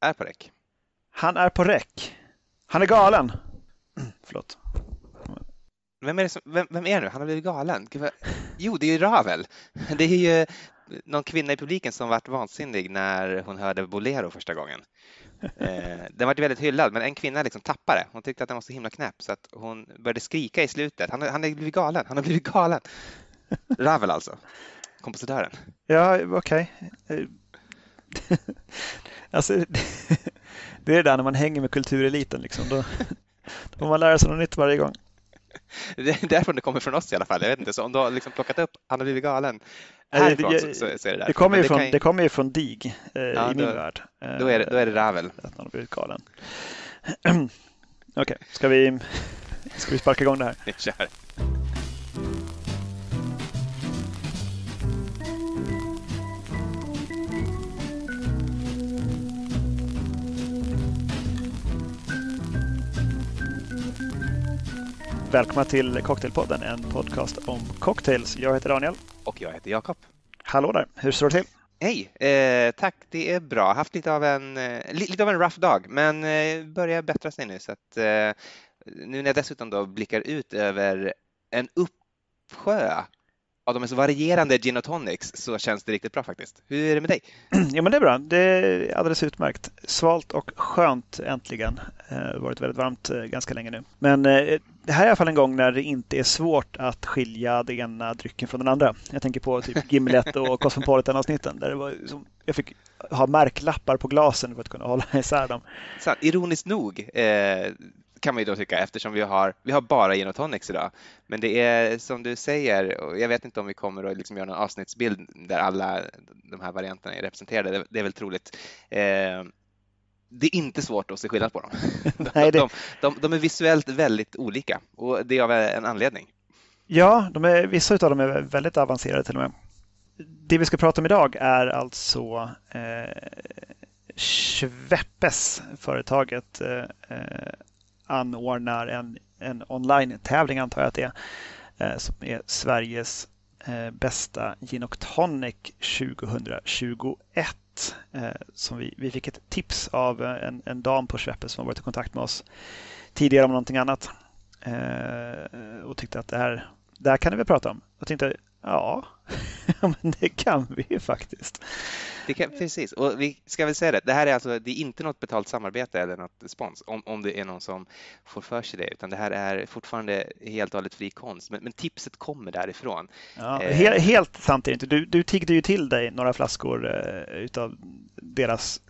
är på räck. Han är på räck. Han är galen. Förlåt. Vem är, det som, vem, vem är det nu? Han har blivit galen. Jo, det är ju Ravel. Det är ju någon kvinna i publiken som vart vansinnig när hon hörde Bolero första gången. Eh, den var väldigt hyllad, men en kvinna liksom tappade. Hon tyckte att den var så himla knäpp så att hon började skrika i slutet. Han, han har blivit galen. Han har blivit galen. Ravel alltså, kompositören. Ja, okej. Okay. Alltså, det är det där när man hänger med kultureliten. Liksom. Då, då får man lära sig något nytt varje gång. Det är därifrån det kommer från oss i alla fall. Jag vet inte, så om du har liksom plockat upp Han har blivit galen härifrån så, så, så är det där. Det kommer ju, från, det, ju... det kommer ju från DIG eh, ja, i min värld. Då är det, då är det Ravel. Att han har blivit galen. Okej, okay, ska, vi, ska vi sparka igång det här? Vi kör. Välkomna till Cocktailpodden, en podcast om cocktails. Jag heter Daniel. Och jag heter Jakob. Hallå där, hur står det till? Hej, eh, tack det är bra. Haft lite av en, eh, lite av en rough dag men eh, börjar bättra sig nu så att eh, nu när jag dessutom då blickar ut över en uppsjö av de mest varierande gin och tonics så känns det riktigt bra faktiskt. Hur är det med dig? Ja, men det är bra. Det är alldeles utmärkt. Svalt och skönt äntligen. Det har varit väldigt varmt eh, ganska länge nu. Men eh, det här är i alla fall en gång när det inte är svårt att skilja den ena drycken från den andra. Jag tänker på typ Gimlet och Cosmopolitan-avsnitten där det var som, jag fick ha märklappar på glasen för att kunna hålla isär dem. Så, ironiskt nog eh, kan man ju då tycka eftersom vi har, vi har bara gin och tonics idag. Men det är som du säger, och jag vet inte om vi kommer att liksom göra någon avsnittsbild där alla de här varianterna är representerade. Det, det är väl troligt. Eh, det är inte svårt att se skillnad på dem. Nej, det... de, de, de, är visuellt väldigt olika och det är av en anledning. Ja, de är, vissa av dem är väldigt avancerade till och med. Det vi ska prata om idag är alltså eh, Schweppes, företaget eh, anordnar en, en online-tävling antar jag att det är, eh, som är Sveriges eh, bästa gin och tonic 2021. Eh, som vi, vi fick ett tips av en, en dam på Schweppes som har varit i kontakt med oss tidigare om någonting annat eh, och tyckte att det här, det här kan vi prata om. Jag tänkte, ja, men det kan vi ju faktiskt. Det kan, precis, och vi ska väl säga det, det här är alltså det är inte något betalt samarbete eller något spons om, om det är någon som får för sig det, utan det här är fortfarande helt och hållet fri konst. Men, men tipset kommer därifrån. Ja, eh. helt, helt sant är det inte. Du, du tiggde ju till dig några flaskor eh, utav deras,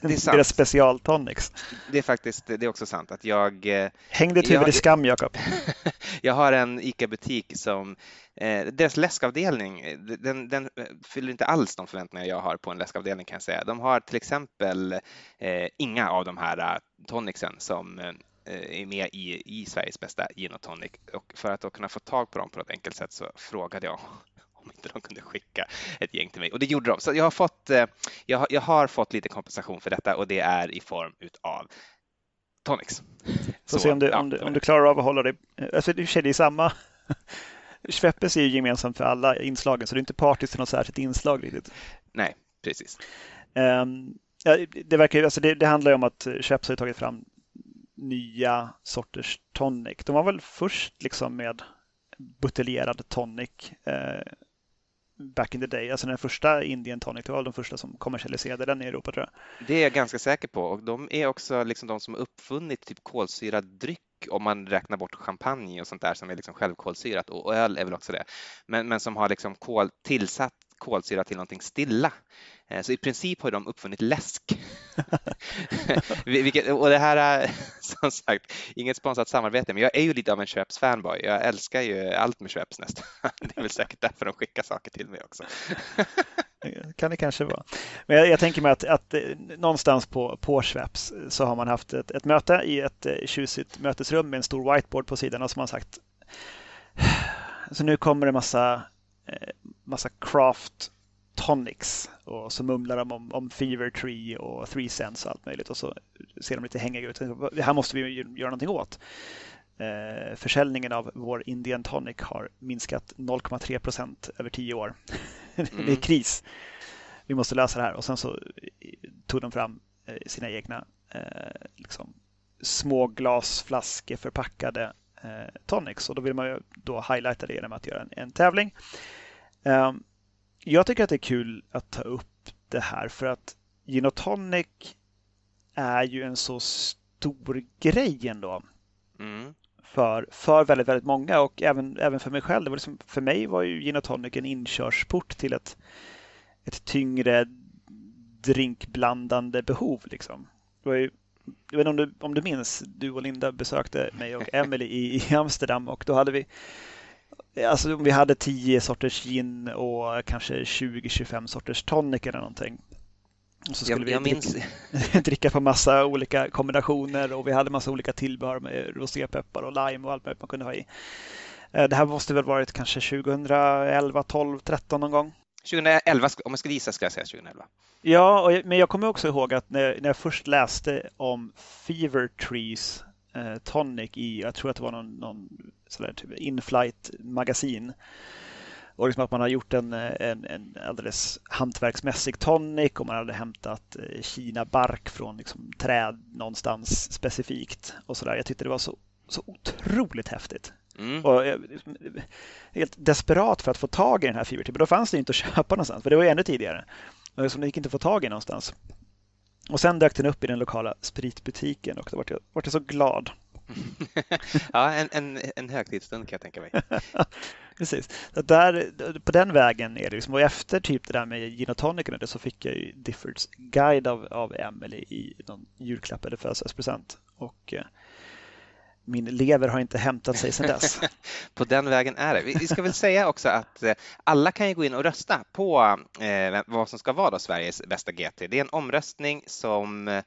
deras specialtonics. Det är faktiskt, det är också sant att jag... Eh, Häng ditt huvud i skam, Jakob. jag har en ICA-butik som Eh, deras läskavdelning, eh, den, den, eh, fyller inte alls de förväntningar jag har på en läskavdelning kan jag säga. De har till exempel eh, inga av de här uh, tonicsen som eh, är med i, i Sveriges bästa gin och tonic och för att då kunna få tag på dem på ett enkelt sätt så frågade jag om inte de kunde skicka ett gäng till mig och det gjorde de. Så jag har fått, eh, jag har, jag har fått lite kompensation för detta och det är i form utav tonics. Får se om du, ja, om, du, om du klarar av att hålla dig, alltså det är samma Schweppes är ju gemensamt för alla inslagen så det är inte partiskt för något särskilt inslag riktigt. Nej, precis. Um, ja, det, verkar, alltså det, det handlar ju om att Schweppes har tagit fram nya sorters tonic. De var väl först liksom med buteljerad tonic eh, back in the day. Alltså den första Indian tonic, det var de första som kommersialiserade den i Europa tror jag. Det är jag ganska säker på och de är också liksom de som uppfunnit typ kolsyrad dryck om man räknar bort champagne och sånt där som är liksom självkolsyrat och öl är väl också det. Men, men som har liksom kol, tillsatt kolsyra till någonting stilla. Eh, så i princip har de uppfunnit läsk. Vilket, och det här är som sagt inget sponsrat samarbete, men jag är ju lite av en Schweppes fanboy. Jag älskar ju allt med Schweppes nästan. Det är väl säkert därför de skickar saker till mig också. kan det kanske vara. Men jag, jag tänker mig att, att eh, någonstans på, på Schweppes så har man haft ett, ett möte i ett eh, tjusigt mötesrum med en stor whiteboard på sidan och som man sagt så nu kommer det massa, massa craft tonics och så mumlar de om, om Fever Tree och Three Cents och allt möjligt och så ser de lite hängiga ut. Det här måste vi göra någonting åt. Eh, försäljningen av vår Indian Tonic har minskat 0,3 procent över tio år. Mm. det är mm. kris. Vi måste lösa det här och sen så tog de fram sina egna liksom, små glasflaskor förpackade tonics och då vill man ju då highlighta det genom att göra en, en tävling. Ehm, jag tycker att det är kul att ta upp det här för att gin och tonic är ju en så stor grej ändå. Mm. För, för väldigt, väldigt många och även, även för mig själv. Det var liksom, för mig var ju gin och tonic en inkörsport till ett, ett tyngre drinkblandande behov. Liksom. Det var ju, jag vet inte om du, om du minns, du och Linda besökte mig och Emily i, i Amsterdam och då hade vi Alltså vi hade 10 sorters gin och kanske 20-25 sorters tonic eller någonting. Och så skulle jag, vi jag dricka, dricka på massa olika kombinationer och vi hade massa olika tillbehör med rosépeppar och lime och allt möjligt man kunde ha i. Eh, det här måste väl varit kanske 2011, 12, 13 någon gång. 2011, om jag ska gissa ska jag säga 2011. Ja, och, men jag kommer också ihåg att när, när jag först läste om Fever Trees eh, Tonic i, jag tror att det var någon, någon sådär, typ in-flight magasin och liksom att man har gjort en, en, en alldeles hantverksmässig tonic och man hade hämtat eh, Kina-bark från liksom träd någonstans specifikt. och så där. Jag tyckte det var så, så otroligt häftigt. Mm. Och jag, liksom, helt desperat för att få tag i den här fibertypen. Då fanns det inte att köpa någonstans, för det var ju ännu tidigare. Och liksom, det gick inte att få tag i någonstans. Och sen dök den upp i den lokala spritbutiken och då var jag, var jag så glad. ja, en, en, en högtidsstund kan jag tänka mig. Precis. Så där, på den vägen är det liksom. Och efter typ det där med gin och tonicen så fick jag ju Diffords guide av, av Emily i någon julklapp eller födelsedagspresent. Och eh, min lever har inte hämtat sig sedan dess. på den vägen är det. Vi ska väl säga också att eh, alla kan ju gå in och rösta på eh, vad som ska vara Sveriges bästa GT. Det är en omröstning som eh,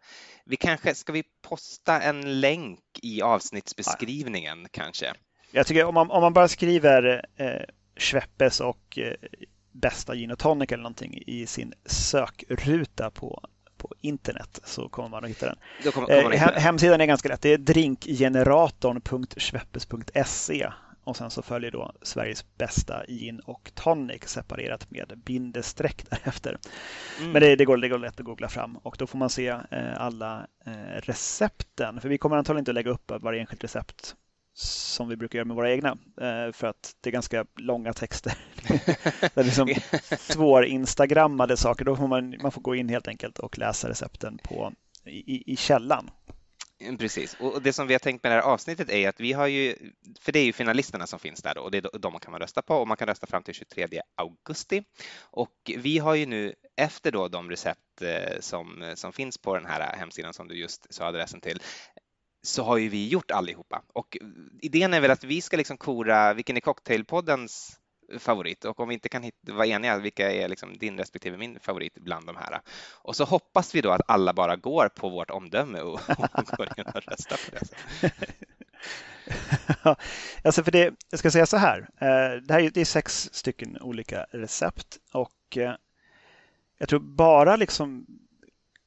vi kanske, ska vi posta en länk i avsnittsbeskrivningen ja. kanske? Jag tycker om man, om man bara skriver eh, Schweppes och eh, bästa gin och tonic eller någonting i sin sökruta på, på internet så kommer man att hitta den. Kommer, kommer eh, hemsidan är ganska lätt. Det är drinkgeneratorn.schweppes.se och sen så följer då Sveriges bästa gin och tonic separerat med bindestreck därefter. Mm. Men det, det, går, det går lätt att googla fram och då får man se eh, alla eh, recepten. För vi kommer antagligen inte att lägga upp varje enskilt recept som vi brukar göra med våra egna eh, för att det är ganska långa texter. det är liksom svårinstagrammade saker. Då får man, man får gå in helt enkelt och läsa recepten på, i, i källan. Mm, precis, och det som vi har tänkt med det här avsnittet är att vi har ju, för det är ju finalisterna som finns där då, och det är de man kan rösta på och man kan rösta fram till 23 augusti. Och vi har ju nu efter då de recept eh, som, som finns på den här hemsidan som du just sa adressen till, så har ju vi gjort allihopa. Och idén är väl att vi ska liksom kora vilken är cocktailpoddens favorit och om vi inte kan hitta, vara eniga, vilka är liksom din respektive min favorit bland de här? Och så hoppas vi då att alla bara går på vårt omdöme och, och går in och röstar på det. alltså för det, jag ska säga så här, eh, det här är, det är sex stycken olika recept och eh, jag tror bara liksom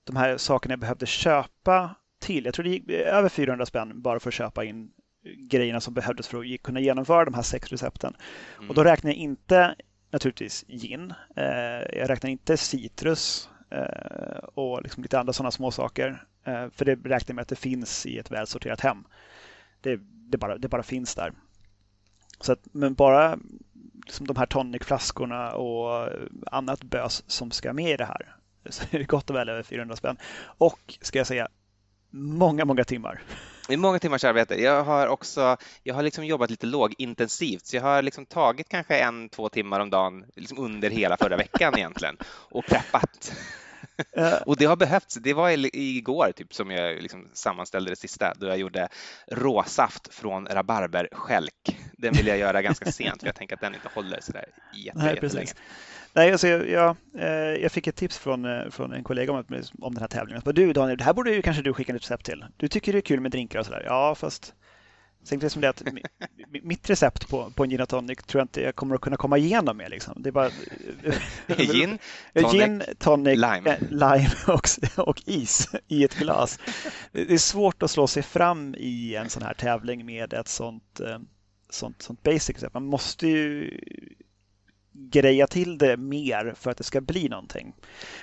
de här sakerna jag behövde köpa till, jag tror det gick över 400 spänn bara för att köpa in grejerna som behövdes för att kunna genomföra de här sex recepten. Mm. Och då räknar jag inte naturligtvis gin. Eh, jag räknar inte citrus eh, och liksom lite andra sådana små saker. Eh, för det räknar jag med att det finns i ett välsorterat hem. Det, det, bara, det bara finns där. Så att, men bara liksom de här tonicflaskorna och annat bös som ska med i det här. Så är det gott och väl över 400 spänn. Och ska jag säga många, många timmar. Det är många timmars arbete. Jag har också jag har liksom jobbat lite lågintensivt, så jag har liksom tagit kanske en, två timmar om dagen liksom under hela förra veckan egentligen och preppat. Uh. och det har behövts. Det var igår typ som jag liksom sammanställde det sista då jag gjorde råsaft från rabarberskälk. Den vill jag göra ganska sent för jag tänker att den inte håller så där jätte, Nej, jättelänge. Nej, alltså jag, jag, eh, jag, fick ett tips från, eh, från en kollega om, om den här tävlingen. Bara, du Daniel, det här borde ju kanske du skicka ett recept till. Du tycker det är kul med drinkar och sådär. Ja, fast det som det att mitt recept på, på en gin och tonic tror jag inte jag kommer att kunna komma igenom med. Liksom. Det är bara gin, tonic, gin, tonic lime, eh, lime och, och, is i ett glas. Det är svårt att slå sig fram i en sån här tävling med ett sånt, sånt, sånt basic recept. Man måste ju greja till det mer för att det ska bli någonting.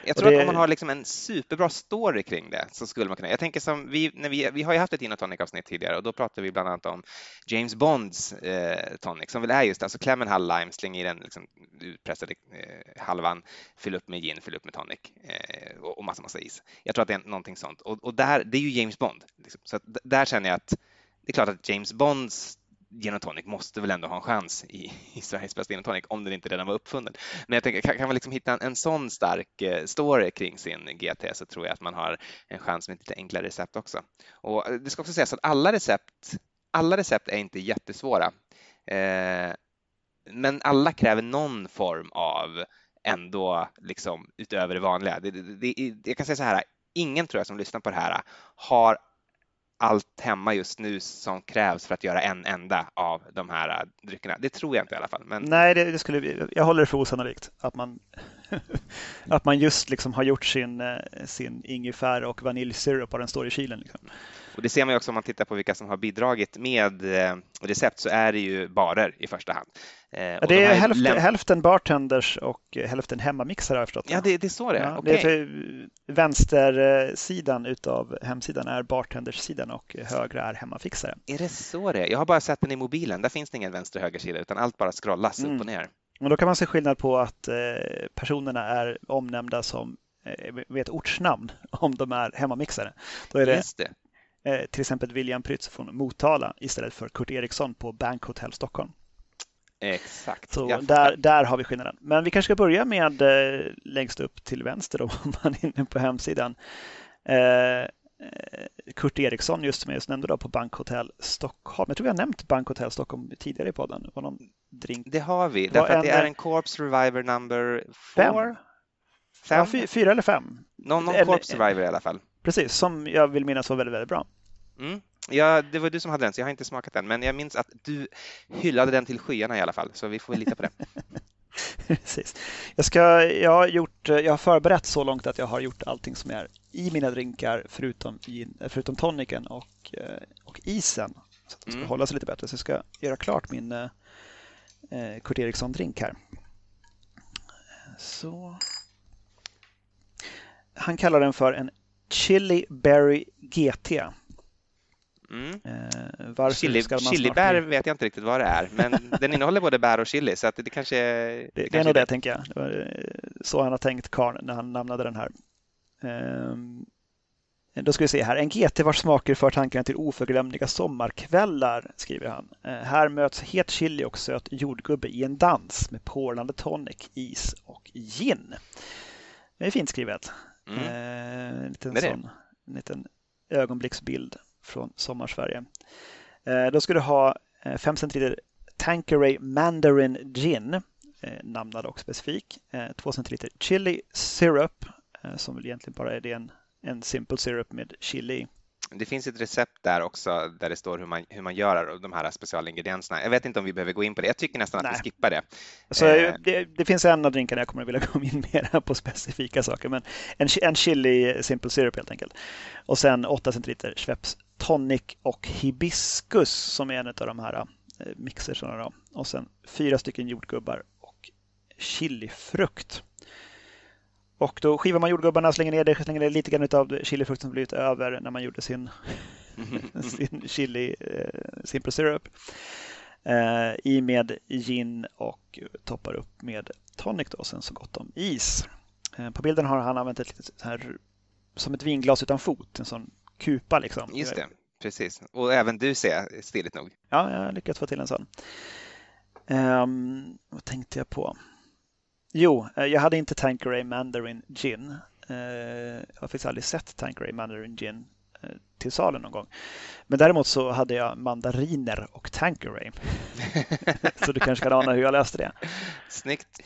Jag tror det... att om man har liksom en superbra story kring det så skulle man kunna. Jag tänker som vi, när vi, vi har ju haft ett gin tonic avsnitt tidigare och då pratade vi bland annat om James Bonds eh, tonic som väl är just alltså kläm en halv lime, släng i den liksom, utpressade eh, halvan, fyll upp med gin, fyll upp med tonic eh, och, och massa, massa is. Jag tror att det är någonting sånt och, och där, det är ju James Bond. Liksom. Så där känner jag att det är klart att James Bonds gin och tonic måste väl ändå ha en chans i, i Sveriges bästa gin och tonic om den inte redan var uppfunnen. Men jag tänker, kan, kan man liksom hitta en, en sån stark eh, story kring sin GT så tror jag att man har en chans med ett lite enklare recept också. Och eh, det ska också sägas att alla recept, alla recept är inte jättesvåra. Eh, men alla kräver någon form av ändå liksom utöver det vanliga. Det, det, det, jag kan säga så här, ingen tror jag som lyssnar på det här har allt hemma just nu som krävs för att göra en enda av de här äh, dryckerna. Det tror jag inte i alla fall. Men... Nej, det, det skulle, jag håller det för osannolikt att man, att man just liksom har gjort sin, äh, sin ingefära och vaniljsyrup och den står i kylen. Liksom. Och det ser man ju också om man tittar på vilka som har bidragit med äh, recept så är det ju barer i första hand. Ja, det är de hälften, hälften bartenders och hälften hemmamixare har jag förstått. Ja, det, det står det. Ja, okay. det är vänstersidan utav hemsidan är bartendersidan och högra är hemmafixare. Är det så det är? Jag har bara sett den i mobilen. Där finns det ingen vänster och högersida utan allt bara scrollas mm. upp och ner. Och då kan man se skillnad på att eh, personerna är omnämnda som eh, med ett ortsnamn om de är hemmamixare. Då är det, det. till exempel William Prytz från Motala istället för Kurt Eriksson på Bank Hotel Stockholm. Exakt. Så där, där har vi skillnaden. Men vi kanske ska börja med eh, längst upp till vänster då, om man är inne på hemsidan. Eh, Kurt Eriksson, just som jag just nämnde då, på Bankhotell Stockholm. Jag tror vi har nämnt Bankhotell Stockholm tidigare i podden. Var någon drink? Det har vi, det därför en, att det är en Corpse Reviver number four? Fem? Ja, fy, fyra eller fem. Någon, någon Corpse Reviver i alla fall. Precis, som jag vill minnas var väldigt, väldigt bra. Mm. Ja, det var du som hade den, så jag har inte smakat den. Men jag minns att du hyllade den till skyarna i alla fall, så vi får lita på det. Precis. Jag, ska, jag, har gjort, jag har förberett så långt att jag har gjort allting som är i mina drinkar förutom, förutom toniken och, eh, och isen. Så att de ska mm. hålla sig lite bättre. Så jag ska göra klart min eh, eh Kurt Eriksson-drink här. Så. Han kallar den för en Chili Berry GT. Mm. Eh, chili, chilibär vet jag inte riktigt vad det är, men den innehåller både bär och chili så att det kanske Det, det, det kanske är nog det, tänker jag. Det var eh, så han har tänkt karln när han namnade den här. Eh, då ska vi se här. En GT vars smaker för tankarna till oförglömliga sommarkvällar, skriver han. Eh, här möts het chili och söt jordgubbe i en dans med porlande tonic, is och gin. Det är fint skrivet. Mm. Eh, en liten, sån, en liten ögonblicksbild från Sommarsverige. Eh, då ska du ha 5 eh, centiliter Tanqueray Mandarin Gin, eh, namnad och specifik. 2 centiliter Chili Syrup, som väl egentligen bara är en, en simple syrup med chili det finns ett recept där också där det står hur man, hur man gör de här specialingredienserna. Jag vet inte om vi behöver gå in på det. Jag tycker nästan Nej. att vi skippar det. Alltså, eh. det, det, finns en av drinkarna jag kommer att vilja gå in mer på specifika saker, men en, en chili simple syrup helt enkelt. Och sen 8 centiliter Schweppes tonic och hibiskus som är en av de här eh, mixersarna. Och sen fyra stycken jordgubbar och chilifrukt. Och då skivar man jordgubbarna, slänger ner det, slänger ner lite grann av chilifrukten som blivit över när man gjorde sin, sin chili eh, simple syrup. Eh, I med gin och toppar upp med tonic då, och sen så gott om is. Eh, på bilden har han använt ett litet här, som ett vinglas utan fot, en sån kupa liksom. Just det, precis. Och även du ser stiligt nog. Ja, jag har lyckats få till en sån. Um, vad tänkte jag på? Jo, eh, jag hade inte Tanqueray Mandarin Gin. Eh, jag har faktiskt aldrig sett Tanqueray Mandarin Gin eh, till salen någon gång. Men däremot så hade jag mandariner och Tanqueray. så du kanske kan ana hur jag löste det. Snyggt.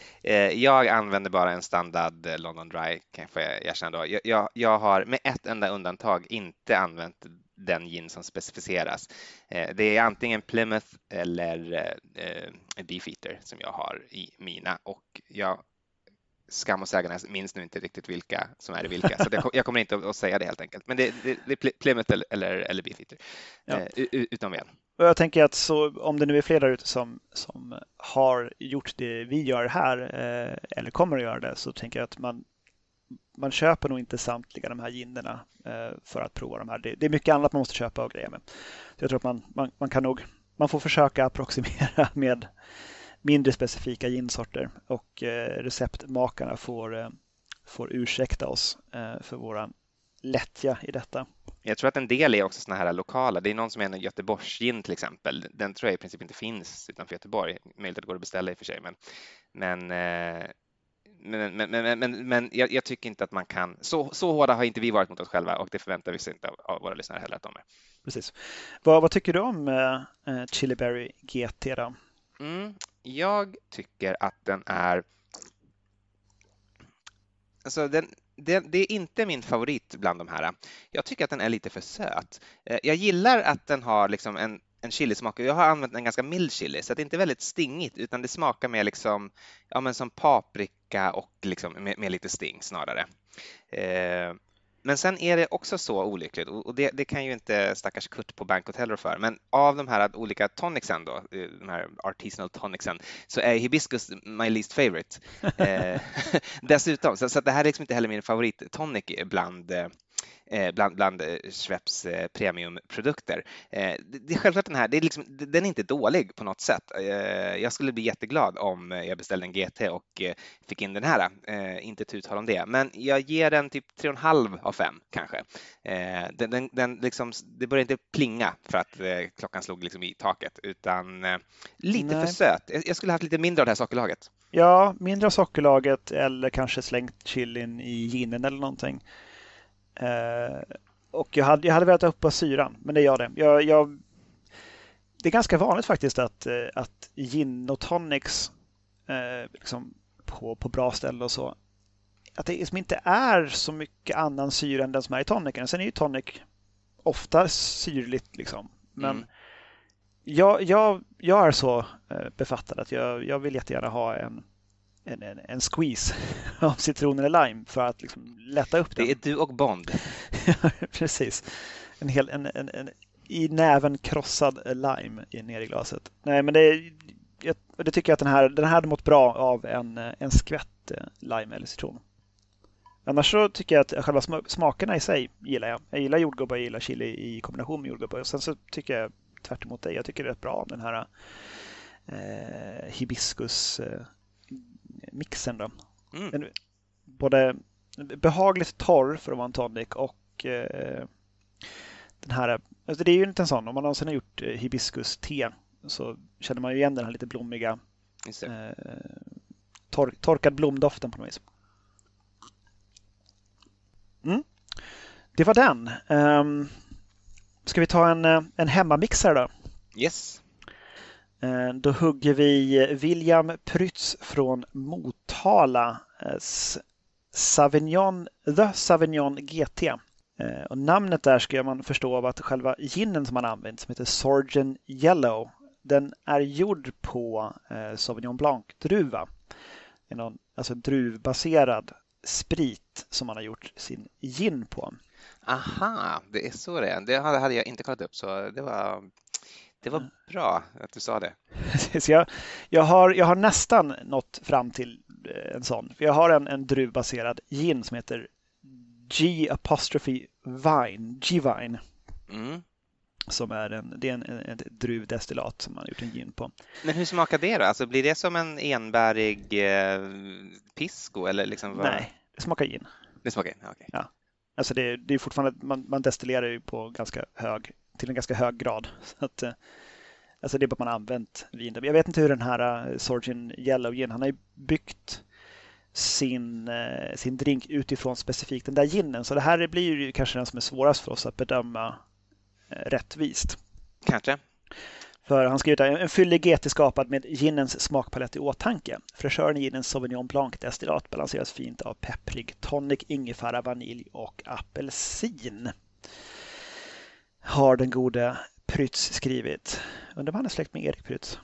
Jag använder bara en standard London Dry, får jag erkänna då. Jag, jag, jag har med ett enda undantag inte använt den gin som specificeras. Det är antingen Plymouth eller Beefeater som jag har i mina och jag skam och sägandes minns nu inte riktigt vilka som är vilka, så jag, jag kommer inte att säga det helt enkelt. Men det, det, det är Plymouth eller, eller, Beefeater, ja. eh, utom en. och jag tänker att så, om det nu är fler där ute som, som har gjort det vi gör här eh, eller kommer att göra det så tänker jag att man, man köper nog inte samtliga de här ginnerna eh, för att prova de här. Det, det, är mycket annat man måste köpa och grejer med. Så jag tror att man, man, man kan nog man får försöka approximera med mindre specifika ginsorter och eh, receptmakarna får, eh, får ursäkta oss eh, för våran lättja i detta. Jag tror att en del är också sådana här lokala. Det är någon som är en Göteborgsgin till exempel. Den tror jag i princip inte finns utanför Göteborg. Möjligt att det går att beställa i och för sig, men, men eh, men, men, men, men, men jag, jag, tycker inte att man kan. Så, så hårda har inte vi varit mot oss själva och det förväntar vi oss inte av, av våra lyssnare heller att de är. Precis. Vad, vad tycker du om eh, Chili Berry GT då? Mm, jag tycker att den är Alltså den, det, det, är inte min favorit bland de här. Jag tycker att den är lite för söt. Eh, jag gillar att den har liksom en, en chilismak. Jag har använt en ganska mild chili så det är inte väldigt stingigt utan det smakar mer liksom, ja, men som paprika och liksom med, med lite sting snarare. Eh, men sen är det också så olyckligt och det, det, kan ju inte stackars Kurt på Bank Hotel för. Men av de här olika tonicsen då, eh, de här artisanal tonicsen, så är hibiscus my least favorite. eh, dessutom, så, så det här är liksom inte heller min favorit tonic bland Eh, bland, bland eh, Schweppes eh, premiumprodukter. Det är självklart den här, det är liksom, den är inte dålig på något sätt. Jag skulle bli jätteglad om jag beställde en GT och fick in den här, inte ett uttal om det, men jag ger den typ 3,5 av 5 kanske. Den, den, den liksom, det börjar inte plinga för att klockan slog liksom i taket utan lite Nej. för söt. Jag skulle haft lite mindre av det här sockerlaget. Ja, mindre av sockerlaget eller kanske slängt chilin i ginen eller någonting. Eh, och jag hade, jag hade velat uppa syran, men det gör det. Jag, jag, det är ganska vanligt faktiskt att, eh, att gin och tonics eh, liksom på, på bra ställen och så, att det liksom inte är så mycket annan syra än den som är i tonicen. Sen är ju tonic ofta syrligt liksom. Men mm. jag, jag, jag är så eh, befattad att jag, jag vill jättegärna ha en en, en, en squeeze av citron eller lime för att liksom lätta upp den. Det är du och Bond. Precis. En hel, en, en, en, I näven krossad lime ner i glaset. Nej, men det, jag, det tycker jag att den här, den här hade mått bra av en, en skvätt eh, lime eller citron. Annars så tycker jag att själva smakerna i sig gillar jag. Jag gillar jordgubbar, jag gillar chili i kombination med jordgubbar. Sen så tycker jag tvärt emot dig, jag tycker det är rätt bra om den här eh, hibiskus eh, mixen. Då. Mm. Den, både behagligt torr för att vara en tonic och eh, den här, alltså det är ju inte en sån, om man någonsin har gjort eh, hibiskus-te så känner man ju igen den här lite blommiga eh, tor torkad blomdoften på något vis. Mm. Det var den. Um, ska vi ta en, eh, en hemmamixare då? Yes. Eh, då hugger vi eh, William Prytz från Motala eh, Savignon, The Savignon GT. Och namnet där ska man förstå av att själva ginen som man använt som heter Sorgen Yellow den är gjord på Sauvignon Blanc-druva. Alltså druvbaserad sprit som man har gjort sin gin på. Aha, det är så det är. Det hade jag inte kollat upp så det var det var bra att du sa det. Så jag, jag, har, jag har nästan nått fram till eh, en sån. jag har en, en druvbaserad gin som heter G apostrophe Vine, G-Vine. Mm. Som är en, det är en, en, ett druvdestillat som man har gjort en gin på. Men hur smakar det då? Alltså blir det som en enbärig eh, pisco eller liksom? Vad? Nej, det smakar gin. Det smakar gin, okej. Okay. Ja. Alltså det, det är fortfarande, man, man destillerar ju på ganska hög till en ganska hög grad. Så att, eh, alltså det är bara man har använt vin. Jag vet inte hur den här uh, Sorgin Yellow Gin, han har ju byggt sin, uh, sin drink utifrån specifikt den där ginen. Så det här blir ju kanske den som är svårast för oss att bedöma rättvist. Kanske. För han skriver att en fyllig GT skapad med ginens smakpalett i åtanke. Fräschören i ginens Sauvignon Blanc-destillat balanseras fint av pepprig tonic, ingefära, vanilj och apelsin har den gode Prytz skrivit. Undrar om han är släkt med Erik Prytz?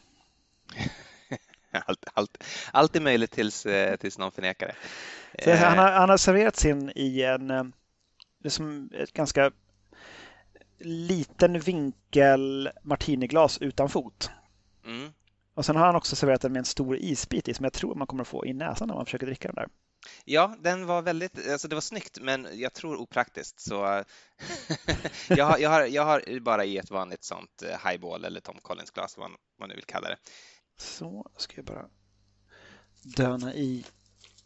allt, allt, allt är möjligt tills, eh, tills någon förnekar det. Så han, har, han har serverat sin i en, eh, det som ett ganska liten vinkel martiniglas utan fot. Mm. Och sen har han också serverat den med en stor isbit i som jag tror man kommer att få i näsan när man försöker dricka den där. Ja, den var väldigt, alltså det var snyggt, men jag tror opraktiskt. Så jag, har, jag, har, jag har bara i ett vanligt sånt eh, highball eller Tom Collins-glas, vad man nu vill kalla det. Så ska jag bara döna i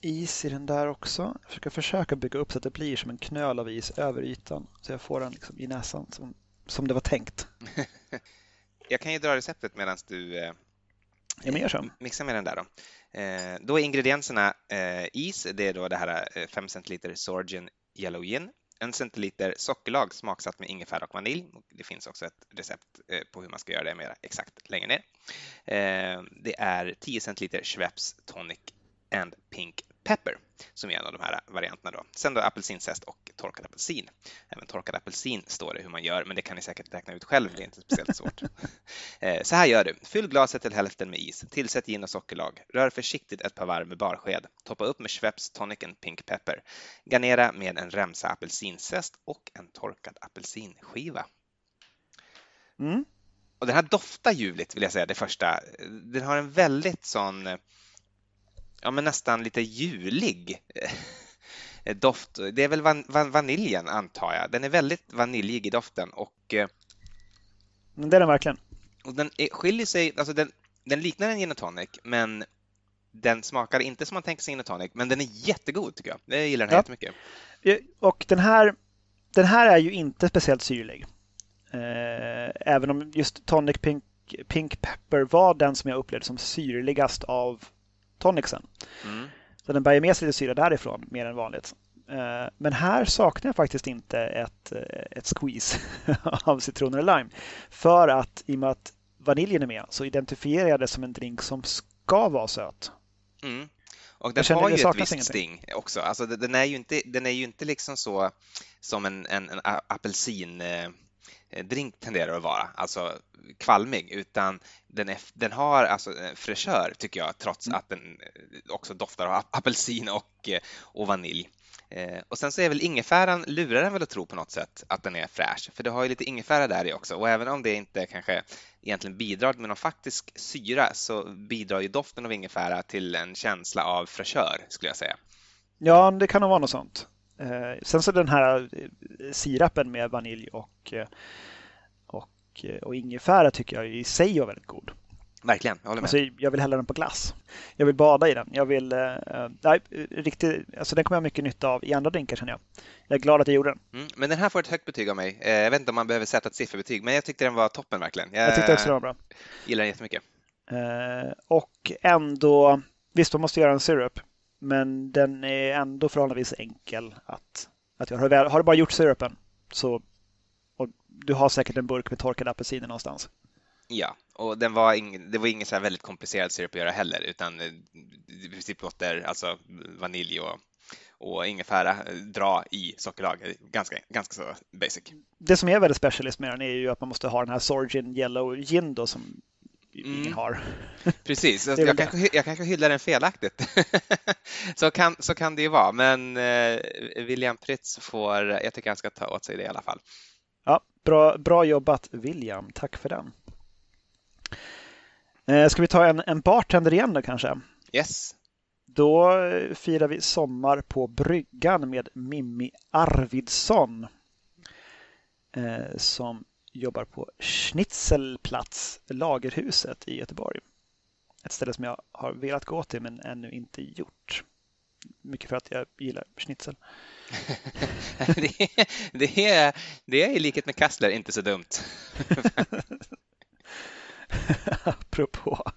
is i den där också. Jag försöker försöka bygga upp så att det blir som en knöl av is över ytan. Så jag får den liksom i näsan som, som det var tänkt. jag kan ju dra receptet medan du eh, ja, mixar med den där. Då. Eh, då är ingredienserna eh, is, det är då det här eh, 5 centiliter Sorgen Yellow Gin, en centiliter sockerlag smaksatt med ingefära och vanilj. Det finns också ett recept eh, på hur man ska göra det mer exakt längre ner. Eh, det är 10 centiliter Schweppes Tonic and Pink Pepper som är en av de här varianterna. Då. Sen då apelsinzest och torkad apelsin. Även torkad apelsin står det hur man gör, men det kan ni säkert räkna ut själv. Det är inte speciellt svårt. Eh, så här gör du. Fyll glaset till hälften med is. Tillsätt gin och sockerlag. Rör försiktigt ett par varv med barsked. Toppa upp med Schweppes Tonic and Pink Pepper. Garnera med en remsa apelsinzest och en torkad apelsinskiva. Mm. Och den här doftar ljuvligt vill jag säga, det första. Den har en väldigt sån ja, men nästan lite julig eh, doft. Det är väl van, van, vaniljen antar jag. Den är väldigt vaniljig i doften och eh, det är den verkligen. Och den skiljer sig, alltså den, den liknar en gin tonic, men den smakar inte som man tänker sig gin tonic, men den är jättegod tycker jag. Jag gillar den ja. jättemycket. Och den här, den här är ju inte speciellt syrlig. Eh, även om just Tonic Pink, Pink Pepper var den som jag upplevde som syrligast av tonicsen. Mm. Så den bär med sig lite syra därifrån mer än vanligt. Eh, men här saknar jag faktiskt inte ett, eh, ett squeeze av citron eller lime. För att i och med att vaniljen är med så identifierar jag det som en drink som ska vara söt. Mm. Och den har ju ett visst ingenting. sting också. Alltså, den, är ju inte, den är ju inte liksom så som en, en, en apelsin eh, drink tenderar att vara, alltså kvalmig, utan den, är, den har alltså fräschör tycker jag, trots mm. att den eh, också doftar av apelsin och, eh, och vanilj. Eh, och sen så är väl ingefäran, lurar den väl att tro på något sätt att den är fräsch, för det har ju lite ingefära där i också och även om det inte kanske egentligen bidrar med någon faktisk syra så bidrar ju doften av ingefära till en känsla av fräschör skulle jag säga. Ja, det kan nog vara något sånt. Eh, sen så den här eh, sirapen med vanilj och, eh, och, och ingefära tycker jag i sig var väldigt god. Verkligen, jag håller med. Alltså, jag vill hälla den på glass. Jag vill bada i den. Jag vill, eh, nej, riktigt, alltså den kommer jag ha mycket nytta av i andra drinkar känner jag. Jag är glad att jag gjorde den. Mm, men den här får ett högt betyg av mig. Eh, jag vet inte om man behöver sätta ett sifferbetyg, men jag tyckte den var toppen verkligen. Jag, jag tyckte också den var bra. Gillar den jättemycket. Eh, och ändå, visst man måste göra en syrup, men den är ändå förhållandevis enkel att, att göra. Har du bara gjort sirupen så och du har säkert en burk med torkade apelsiner någonstans. Ja, och den var ing, det var ingen så väldigt komplicerad sirup att göra heller, utan i princip låter alltså vanilj och, och ingefära dra i sockerlag. Ganska, ganska så basic. Det som är väldigt specialist med den är ju att man måste ha den här Sorgin Yellow Gin då, som ingen mm. har. Precis, jag, kanske, jag kanske hyllar den felaktigt. så, kan, så kan det ju vara, men eh, William Pritz får, jag tycker han ska ta åt sig det i alla fall. Ja, bra, bra jobbat William, tack för den. Eh, ska vi ta en, en bartender igen då kanske? Yes. Då firar vi sommar på bryggan med Mimmi Arvidsson eh, som jobbar på Schnitzelplatz, Lagerhuset i Göteborg. Ett ställe som jag har velat gå till men ännu inte gjort. Mycket för att jag gillar schnitzel. det, är, det, är, det är i likhet med Kassler inte så dumt. apropå,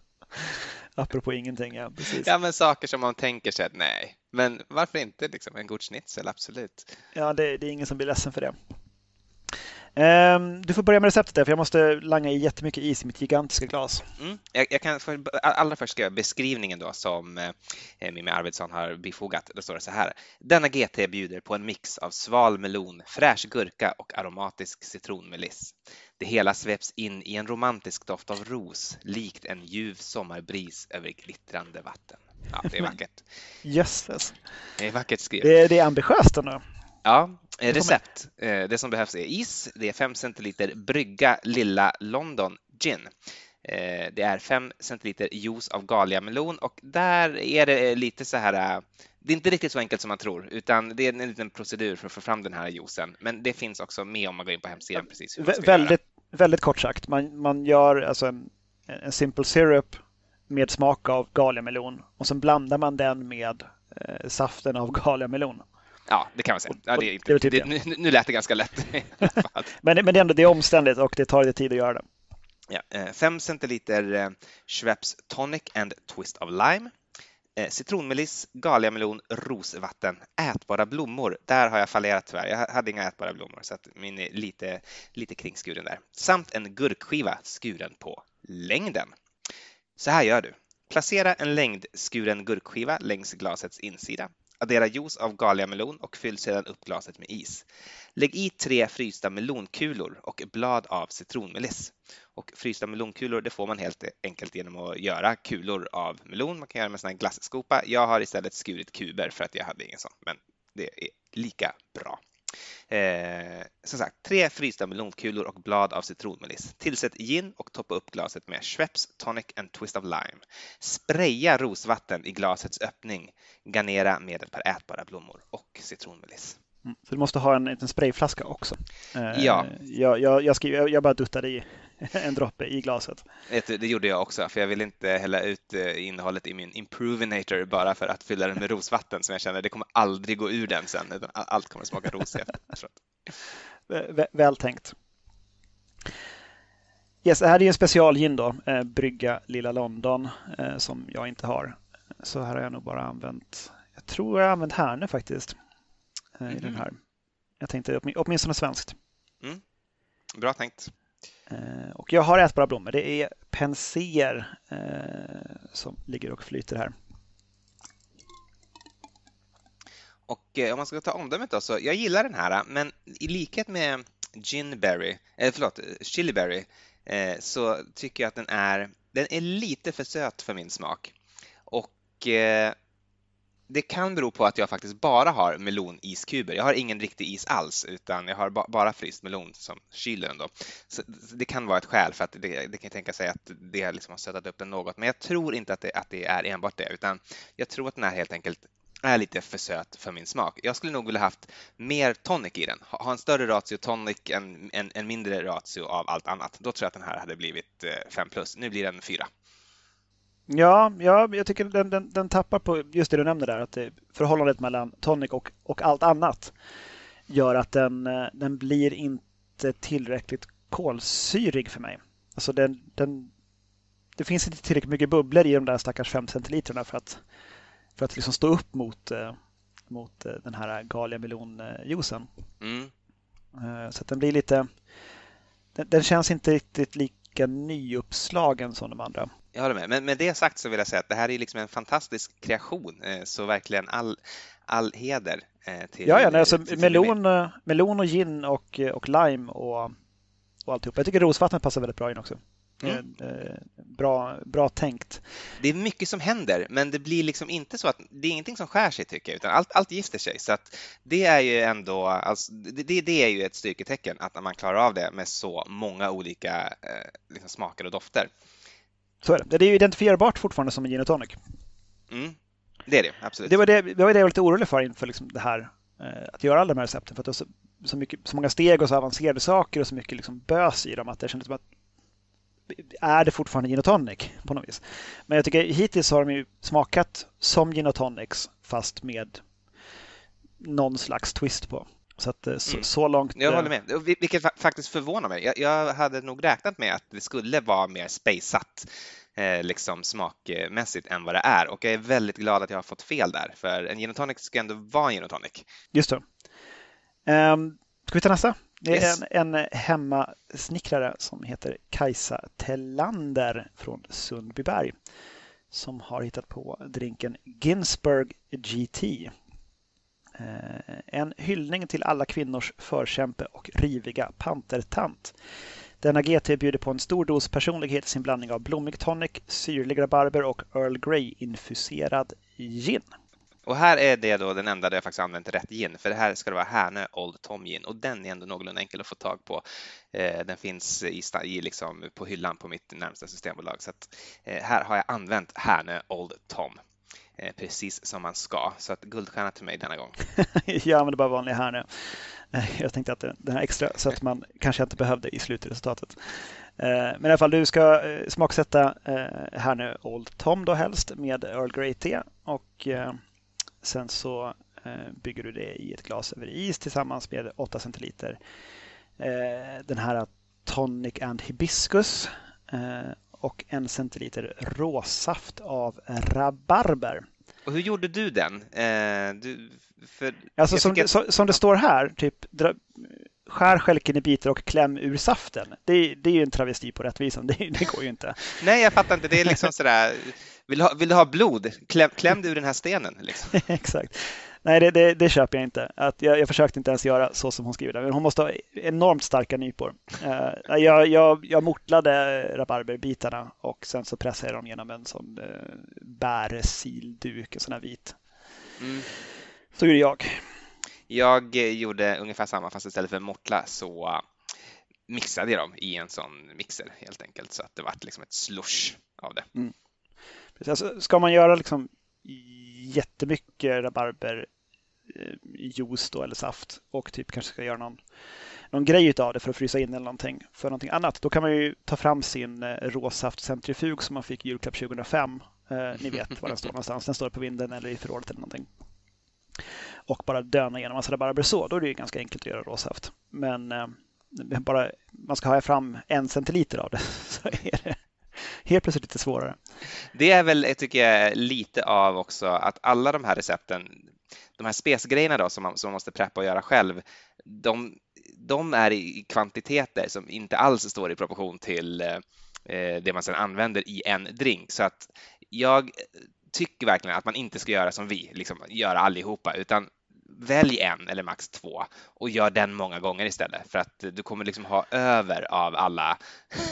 apropå ingenting, ja precis. Ja, men saker som man tänker sig att nej, men varför inte liksom en god schnitzel, absolut. Ja, det, det är ingen som blir ledsen för det. Um, du får börja med receptet där, för jag måste langa i jättemycket is i mitt gigantiska glas. Mm. Jag, jag, kan för, allra först skriva beskrivningen då som eh, Mimmi Arvidsson har bifogat. Då står det så här. Denna GT bjuder på en mix av sval melon, fräsch gurka och aromatisk citronmeliss. Det hela sveps in i en romantisk doft av ros, likt en ljuv sommarbris över glittrande vatten. Ja, det är vackert. Jösses. Det är vackert skrivet. Det, det är ambitiöst ändå. Ja, Eh, recept. Eh, det som behövs är is, det är 5 centiliter brygga Lilla London Gin. Eh, det är 5 centiliter juice av Galia-melon och där är det lite så här det är inte riktigt så enkelt som man tror, utan det är en liten procedur för att få fram den här juicen. Men det finns också med om man går in på hemsidan precis hur man ska väldigt, göra. väldigt kort sagt, man, man gör alltså en, en simple syrup med smak av Galia-melon och sen blandar man den med eh, saften av Galia-melon. Ja, det kan man säga. Ja, det är inte, det typ det, nu, nu lät det ganska lätt. men, men det är ändå det är omständigt och det tar lite tid att göra det. Ja, 5 eh, centiliter eh, Schweppes Tonic and Twist of Lime. Eh, citronmeliss, galiamelon, rosvatten, ätbara blommor. Där har jag fallerat tyvärr. Jag hade inga ätbara blommor så att min är lite, lite kringskuren där. Samt en gurkskiva skuren på längden. Så här gör du. Placera en längdskuren gurkskiva längs glasets insida. Addera juice av galiamelon och fyll sedan upp glaset med is. Lägg i tre frysta melonkulor och blad av citronmeliss. Och frysta melonkulor det får man helt enkelt genom att göra kulor av melon. Man kan göra med en glasskopa. Jag har istället skurit kuber för att jag hade ingen sån, men det är lika bra. Eh, som sagt, tre frysta melonkulor och blad av citronmeliss. Tillsätt gin och toppa upp glaset med Schweppes Tonic and Twist of Lime. Spraya rosvatten i glasets öppning. Garnera med ett par ätbara blommor och citronmeliss. Mm, så du måste ha en liten sprayflaska också. Eh, ja. Jag, jag, jag, skrev, jag bara duttade i en droppe i glaset. Det gjorde jag också, för jag vill inte hälla ut eh, innehållet i min Improvinator bara för att fylla den med rosvatten som jag känner det kommer aldrig gå ur den sen, utan allt kommer smaka ros efteråt. Väl tänkt. Yes, det här är en specialgin då, eh, Brygga Lilla London, eh, som jag inte har. Så här har jag nog bara använt, jag tror jag har använt Härne faktiskt. Eh, i mm. den här. Jag tänkte åtminstone svenskt. Mm. Bra tänkt. Eh, och jag har ätbara blommor. Det är penser eh, som ligger och flyter här. Och eh, om man ska ta omdömet då, så jag gillar den här, men i likhet med ginberry, eller förlåt, chiliberry, eh, så tycker jag att den är, den är lite för söt för min smak. Och det kan bero på att jag faktiskt bara har meloniskuber. Jag har ingen riktig is alls, utan jag har bara fryst melon som kyler den. Då. Så det kan vara ett skäl för att det, det kan tänka sig att det liksom har sötat upp den något. Men jag tror inte att det, att det är enbart det, utan jag tror att den här helt enkelt är lite för söt för min smak. Jag skulle nog vilja haft mer tonic i den. Ha en större ratio tonic än en, en mindre ratio av allt annat. Då tror jag att den här hade blivit eh, 5 plus. Nu blir den 4. Ja, ja jag tycker den, den, den tappar på just det du nämner där, att det, förhållandet mellan tonic och, och allt annat gör att den, eh, den blir inte tillräckligt kolsyrig för mig. Alltså den, den, det finns inte tillräckligt mycket bubblor i de där stackars 5 centiliterna för att, för att liksom stå upp mot, eh, mot eh, den här Galia melonjuicen. Mm. Så den blir lite... Den, den känns inte riktigt lika nyuppslagen som de andra. Jag håller med. Men med det sagt så vill jag säga att det här är liksom en fantastisk kreation. Eh, så verkligen all, all heder eh, till Ja, ja nej, alltså, melon, eh, melon och gin och, och lime och, och alltihop. Jag tycker rosvattnet passar väldigt bra in också. Mm. Bra, bra tänkt. Det är mycket som händer, men det blir liksom inte så att det är ingenting som skär sig tycker jag, utan allt, allt gifter sig. Så att det är ju ändå, alltså, det, det är ju ett styrketecken att man klarar av det med så många olika eh, liksom smaker och dofter. Så är det. Det är ju identifierbart fortfarande som en gin och tonic. Mm. Det är det, absolut. Det var det, det var det jag var lite orolig för inför liksom det här, eh, att göra alla de här recepten. För att det var så, så, mycket, så många steg och så avancerade saker och så mycket liksom bös i dem att det kändes som att är det fortfarande gin och tonic på något vis. Men jag tycker hittills har de ju smakat som gin och tonics fast med någon slags twist på. Så, att, eh, så, mm. så långt. Jag håller eh, med, vilket faktiskt förvånar mig. Jag, jag hade nog räknat med att det skulle vara mer spaceat eh, liksom smakmässigt än vad det är och jag är väldigt glad att jag har fått fel där för en gin tonic ska ändå vara en gin tonic. Just det. Um, ska vi ta nästa? Det är yes. en, en hemmasnickrare som heter Kajsa Tellander från Sundbyberg som har hittat på drinken Ginsberg GT Eh, en hyllning till alla kvinnors förkämpe och riviga pantertant. Denna GT bjuder på en stor dos personlighet i sin blandning av blommig tonic, syrlig rabarber och Earl Grey infuserad gin. Och här är det då den enda där jag faktiskt använt rätt gin, för det här ska det vara Härnö Old Tom Gin och den är ändå någorlunda enkel att få tag på. Eh, den finns i, i liksom på hyllan på mitt närmsta systembolag så att eh, här har jag använt Härnö Old Tom eh, precis som man ska. Så att guldstjärna till mig denna gång. jag använder bara vanlig Härnö. Eh, jag tänkte att den här extra så att man kanske inte behövde i slutresultatet. Eh, men i alla fall, du ska eh, smaksätta Härnö Old Tom då helst med Earl Grey te och Sen så eh, bygger du det i ett glas över is tillsammans med 8 centiliter eh, den här Tonic and Hibiscus eh, och en centiliter råsaft av rabarber. Och hur gjorde du den? Du, alltså som, ett... som, som, det står här, typ dra, skär skälken i bitar och kläm ur saften. Det, det är ju en travesti på rättvisan, det, det, går ju inte. Nej, jag fattar inte. Det är liksom sådär, vill ha, vill du ha blod? Kläm, kläm du ur den här stenen. Liksom. Exakt. Nej, det, det, det, köper jag inte. Att jag, jag försökte inte ens göra så som hon skriver det. Men hon måste ha enormt starka nypor. Uh, jag, jag, jag mortlade rabarberbitarna och sen så pressade jag dem genom en sån uh, bärsilduk, en sån här vit. Mm. Så gjorde jag. Jag gjorde ungefär samma fast istället för mortla så mixade jag dem i en sån mixer helt enkelt så att det vart liksom ett slush av det. Mm. Alltså, ska man göra liksom jättemycket rabarberjuice eh, då eller saft och typ kanske ska göra någon, någon grej av det för att frysa in eller någonting för någonting annat. Då kan man ju ta fram sin eh, råsaftcentrifug som man fick i julklapp 2005. Eh, ni vet var den står någonstans. Den står på vinden eller i förrådet eller någonting och bara döna igenom alltså, massa rabarber så, då är det ju ganska enkelt att göra råsaft. Men eh, bara man ska ha fram en centiliter av det så är det helt plötsligt lite svårare. Det är väl, tycker jag, lite av också att alla de här recepten, de här spesgrejerna då som man, som man måste preppa och göra själv, de, de är i kvantiteter som inte alls står i proportion till eh, eh det man sedan använder i en drink. Så att jag tycker verkligen att man inte ska göra som vi, liksom göra allihopa, utan välj en eller max två och gör den många gånger istället för att du kommer liksom ha över av alla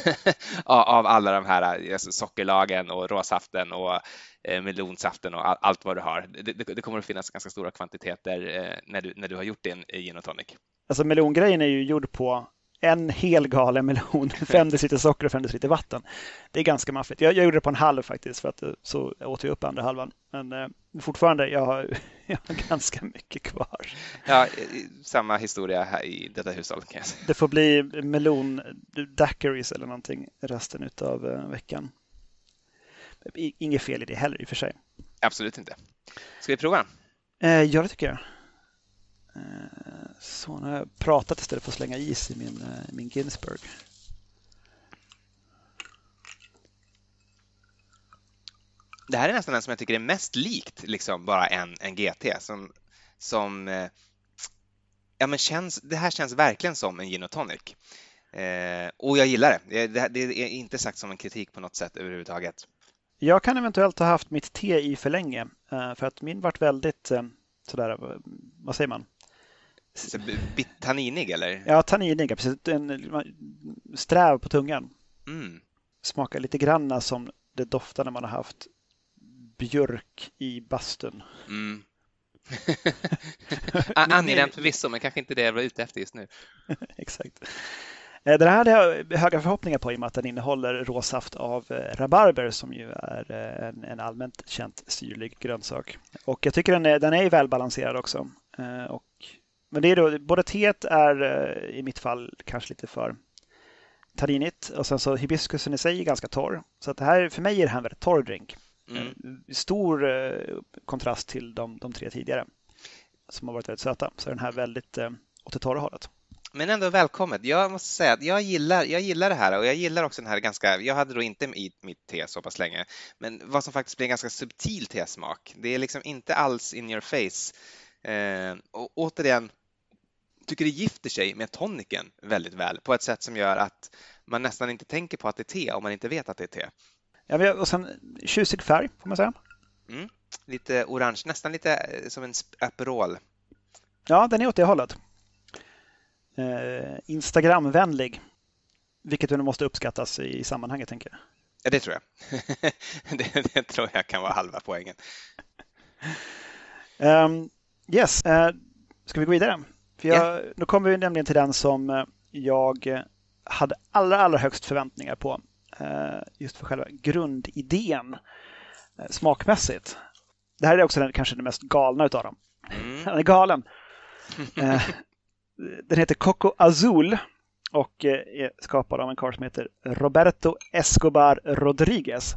av alla de här alltså sockerlagen och råsaften och eh, melonsaften och allt vad du har. Det, det, det, kommer att finnas ganska stora kvantiteter eh, när du, när du har gjort din eh, gin och tonic. Alltså melongrejen är ju gjord på en hel galen melon, fem deciliter socker och fem deciliter vatten. Det är ganska maffigt. Jag, jag, gjorde det på en halv faktiskt för att eh, så åt jag upp andra halvan. Men eh, fortfarande, jag har, jag har ganska mycket kvar. Ja, samma historia här i detta hushåll. Kan jag säga. Det får bli melon daiquiris eller någonting resten av eh, veckan. Inget fel i det heller i och för sig. Absolut inte. Ska vi prova? Eh, ja, det tycker jag. Eh, så nu har jag pratat istället för att slänga is i min, min Ginsburg. Det här är nästan den som jag tycker är mest likt liksom bara en, en GT som, som eh, ja, men känns, det här känns verkligen som en gin och tonic. Eh, och jag gillar det. det. det. är inte sagt som en kritik på något sätt överhuvudtaget. Jag kan eventuellt ha haft mitt te i för länge för att min vart väldigt sådär, vad säger man, Tanninig eller? Ja, tanninig, precis. En sträv på tungan. Mm. Smakar lite granna som det doftar när man har haft björk i bastun. Mm. Angenämt förvisso, men kanske inte det jag var ute efter just nu. Exakt. Eh, den här hade jag höga förhoppningar på i och med att den innehåller råsaft av eh, rabarber som ju är eh, en, en allmänt känt syrlig grönsak. Och jag tycker den är, den är välbalanserad också. Och men det är då, både teet är i mitt fall kanske lite för tanninigt och sen så hibiskusen i sig är ganska torr. Så att det här, för mig är det här en väldigt torr drink. Mm. Stor eh, kontrast till de, de tre tidigare som har varit väldigt söta. Så är den här väldigt eh, åt det torra hållet. Men ändå välkommet. Jag måste säga att jag gillar, jag gillar det här och jag gillar också den här ganska, jag hade då inte i mitt te så pass länge, men vad som faktiskt blir en ganska subtil tesmak. Det är liksom inte alls in your face. Eh, och återigen, tycker det gifter sig med toniken väldigt väl på ett sätt som gör att man nästan inte tänker på att det är te om man inte vet att det är te. Ja, och sen tjusig färg får man säga. Mm, lite orange, nästan lite eh, som en Aperol. Ja, den är åt det hållet. Eh, Instagramvänlig, vilket nu måste uppskattas i sammanhanget tänker jag. Ja, det tror jag. det, det tror jag kan vara halva poängen. Um, yes, uh, ska vi gå vidare? För jag, yeah. Nu kommer vi nämligen till den som eh, jag hade allra, allra högst förväntningar på. Uh, just för själva grundidén uh, smakmässigt. Det här är också den, kanske den mest galna utav dem. Mm. Den är galen. den heter Coco Azul och är skapad av en karl som heter Roberto Escobar Rodriguez.